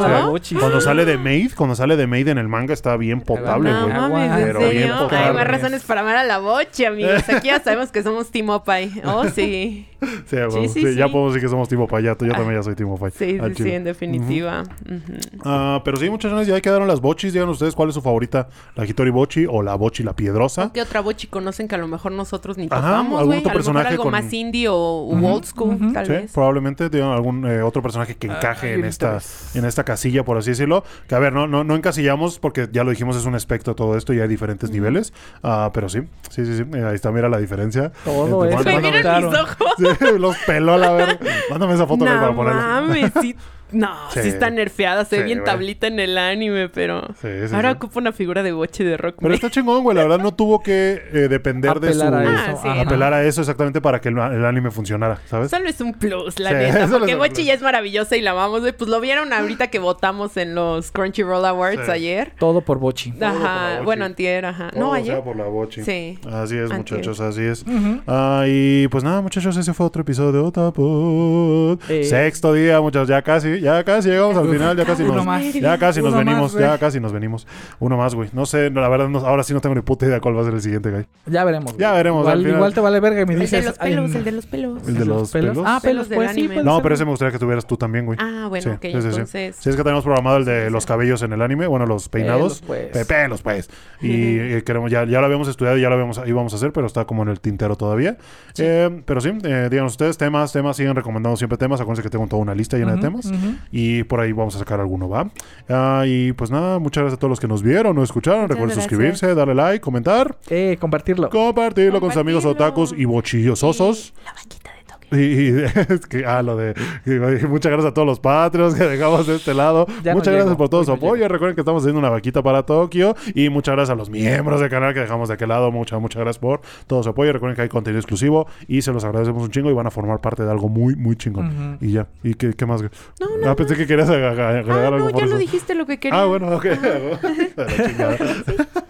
Cuando sale de Maid, cuando sale de Maid en el manga está bien potable, Aguanta. No güey. mames, ¿en serio? Hay más razones para amar a la boche, amigos. Aquí ya sabemos que somos Team Opay. Oh, sí. Sí, güey, sí, sí, Ya podemos decir que somos Timo Pay. Ya, yo también ya soy Timo Pay. Sí, al sí, en definitiva. Ujú. Ah, pero sí, muchas gracias. Ya ahí quedaron las bochis. Digan ustedes cuál es su favorita. La Hitori Bochi o la Bochi la Piedrosa. ¿Qué otra bochi conocen que a lo mejor nosotros ni Ajá, topamos, algún otro personaje algo con- más indie o u Ujú, old school, tal Sí, vez. probablemente digan algún eh, otro personaje que encaje Ay, en esta en esta casilla, por así decirlo. Que a ver, no, no, no encasillamos porque ya lo dijimos, es un espectro todo esto y hay diferentes niveles. Ah, pero sí, sí, sí, sí. Eh, ahí está, mira la diferencia. Todo eso. Güey, mándame- miren Claro. mis ojos. Los peló a la verga. Mándame esa foto para ponerla. mames, sí. No, sí. Sí. está nerfeada. Se ve Sí, bien güey. tablita en el anime, pero... Sí, sí, Ahora sí. ocupa una figura de boche de rock. Pero está chingón, güey. La verdad no tuvo que eh, depender de su... Apelar a Ah, eso. sí, ajá. apelar a eso exactamente para que el, el anime funcionara, ¿sabes? Solo es un plus, la Sí, neta. Porque plus. ya es maravillosa y la amamos, güey. Pues lo vieron ahorita que votamos en los Crunchyroll Awards Sí. ayer. Todo por la Ajá. Bochi. Bueno, antier, ajá. Todo No, sea ayer. por la bochi. Sí. Así es, Antier. muchachos, así es. Ujú. Ah, y pues nada, muchachos, ese fue otro episodio de Otapod. Eh. Sexto día, muchachos, ya casi, ya casi llegamos al final, ya casi Uno nos, más. ya casi nos más, venimos, ya casi nos venimos. Uno más, güey. No sé, la verdad, no- ahora sí no tengo ni puta idea cuál va a ser el siguiente, güey. Ya veremos. Ya güey. veremos, al Igual, final. igual te vale verga y me El de dices... los pelos, el de los pelos. El de los pelos. Ah, pelos, Pelos del pues sí. No, pero ese me gustaría que tuvieras tú también, güey. Ah, bueno, Sí, ok, sí, sí, sí. entonces... Sí, es que tenemos programado el de los cabellos en el anime, bueno, los peinados. Pelos, pues. Pues. Y eh, queremos, ya, ya lo habíamos estudiado, ya lo habíamos, íbamos a hacer, pero está como en el tintero todavía. Sí. Eh, pero sí, eh, díganos ustedes, temas, temas, siguen recomendando siempre temas. Acuérdense que tengo toda una lista llena de temas. Y por ahí vamos a sacar alguno, ¿va? Ah, y pues nada, muchas gracias a todos los que nos vieron o escucharon. Muchas Recuerden gracias. suscribirse, darle like, comentar, Eh, compartirlo. compartirlo con sus amigos otakus y bochillososos. La vaquita. Y, y- es que, ah, lo de. y muchas gracias a todos los patrios que dejamos de este lado. Ya no muchas gracias llego, por todo su apoyo. llego. Recuerden que estamos haciendo una vaquita para Tokio. Y muchas gracias a los miembros del canal que dejamos de aquel lado. Muchas, muchas gracias por todo su apoyo. Recuerden que hay contenido exclusivo y se los agradecemos un chingo y van a formar parte de algo muy, muy chingón. Y ya. ¿Y qué, qué más? No, ah, no. pensé que querías ag- agregar Ah, algo no, por ya eso. lo dijiste lo que quería. Ah, bueno, ok.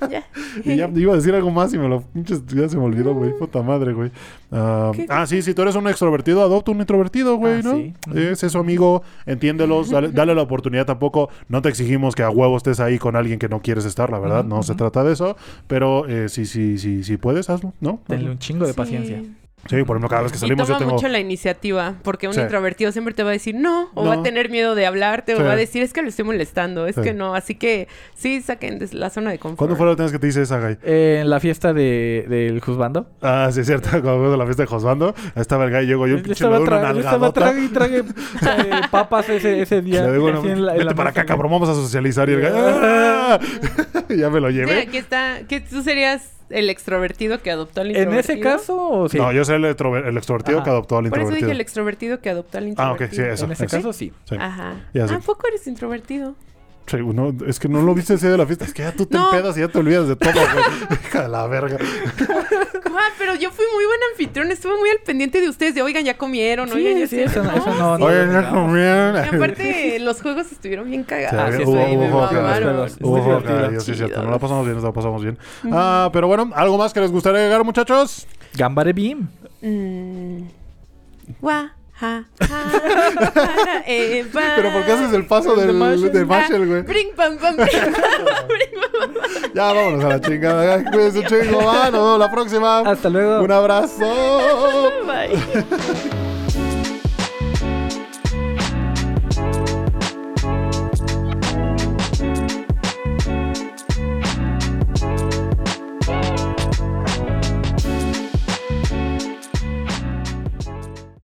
Ya. y ya iba a decir algo más y me lo pinches, ya se me olvidó, güey. Puta madre, güey. Ah, ¿Qué? ah, sí, si tú eres un extrovertido, adopta un introvertido, güey, Ah, ¿no? sí. Es eso, amigo. Entiéndelos, dale, dale la oportunidad tampoco. No te exigimos que a huevo estés ahí con alguien que no quieres estar, la verdad. No se trata de eso. Pero eh, sí, sí, sí, sí puedes, hazlo, ¿no? Denle un chingo de Sí. paciencia. Sí, por ejemplo, cada vez que Y salimos toma yo tengo... mucho la iniciativa, porque un Sí. introvertido siempre te va a decir no, o va a tener miedo de hablarte, Sí. o va a decir es que lo estoy molestando, es Sí. que no. Así que sí, saquen de la zona de confort. ¿Cuándo fue la última vez que te hice esa, Guy? Eh, en la fiesta de, del juzbando. Ah, sí, es cierto. Cuando fuimos a la fiesta de Josbando, ahí estaba el Guy, llego yo, Yo pinche, doy una yo estaba nalgadota. trague y trague eh, papas ese, ese día. Le digo, bueno, así en la- en vete la para acá, cabrón, vamos a socializar. Y el Guy, ¡ah! ya me lo Sí, llevé. aquí está. que tú serías el extrovertido que adoptó al En introvertido. ese caso, o sí. No, yo soy el, extrover- el extrovertido Ajá. que adoptó al Por eso introvertido. dije el extrovertido que adoptó al Ah, ok, introvertido. sí, eso. en ese caso, sí. Sí. Ajá. Sé. ¿A poco eres introvertido? Sí, uno- es que no lo viste ese día de la fiesta. Es que ya tú te No. empedas y ya te olvidas de todo, güey. Hija de la verga. Pero yo fui muy buen anfitrión. Estuve muy al pendiente de ustedes. De, oigan, ya comieron. Sí, oigan, ya sí, eso no- eso no- sí. Oye, ya comieron. Y aparte, los juegos estuvieron bien cagados. Sí, sí, cierto. No la pasamos bien, nos la pasamos bien. Ah, pero bueno, ¿algo más que les gustaría agregar, muchachos? Gambare Beam. Mm. Gua, ja, ja, para Eva. Pero ¿por qué haces el paso De del, Marshall. de Marshall, güey? Bring, pam, pam, bring, pam, bring, pam, pam. Ya, vámonos a la chingada. Cuídense, chingo. Va, nos vemos la próxima. Hasta luego. Un abrazo. Bye.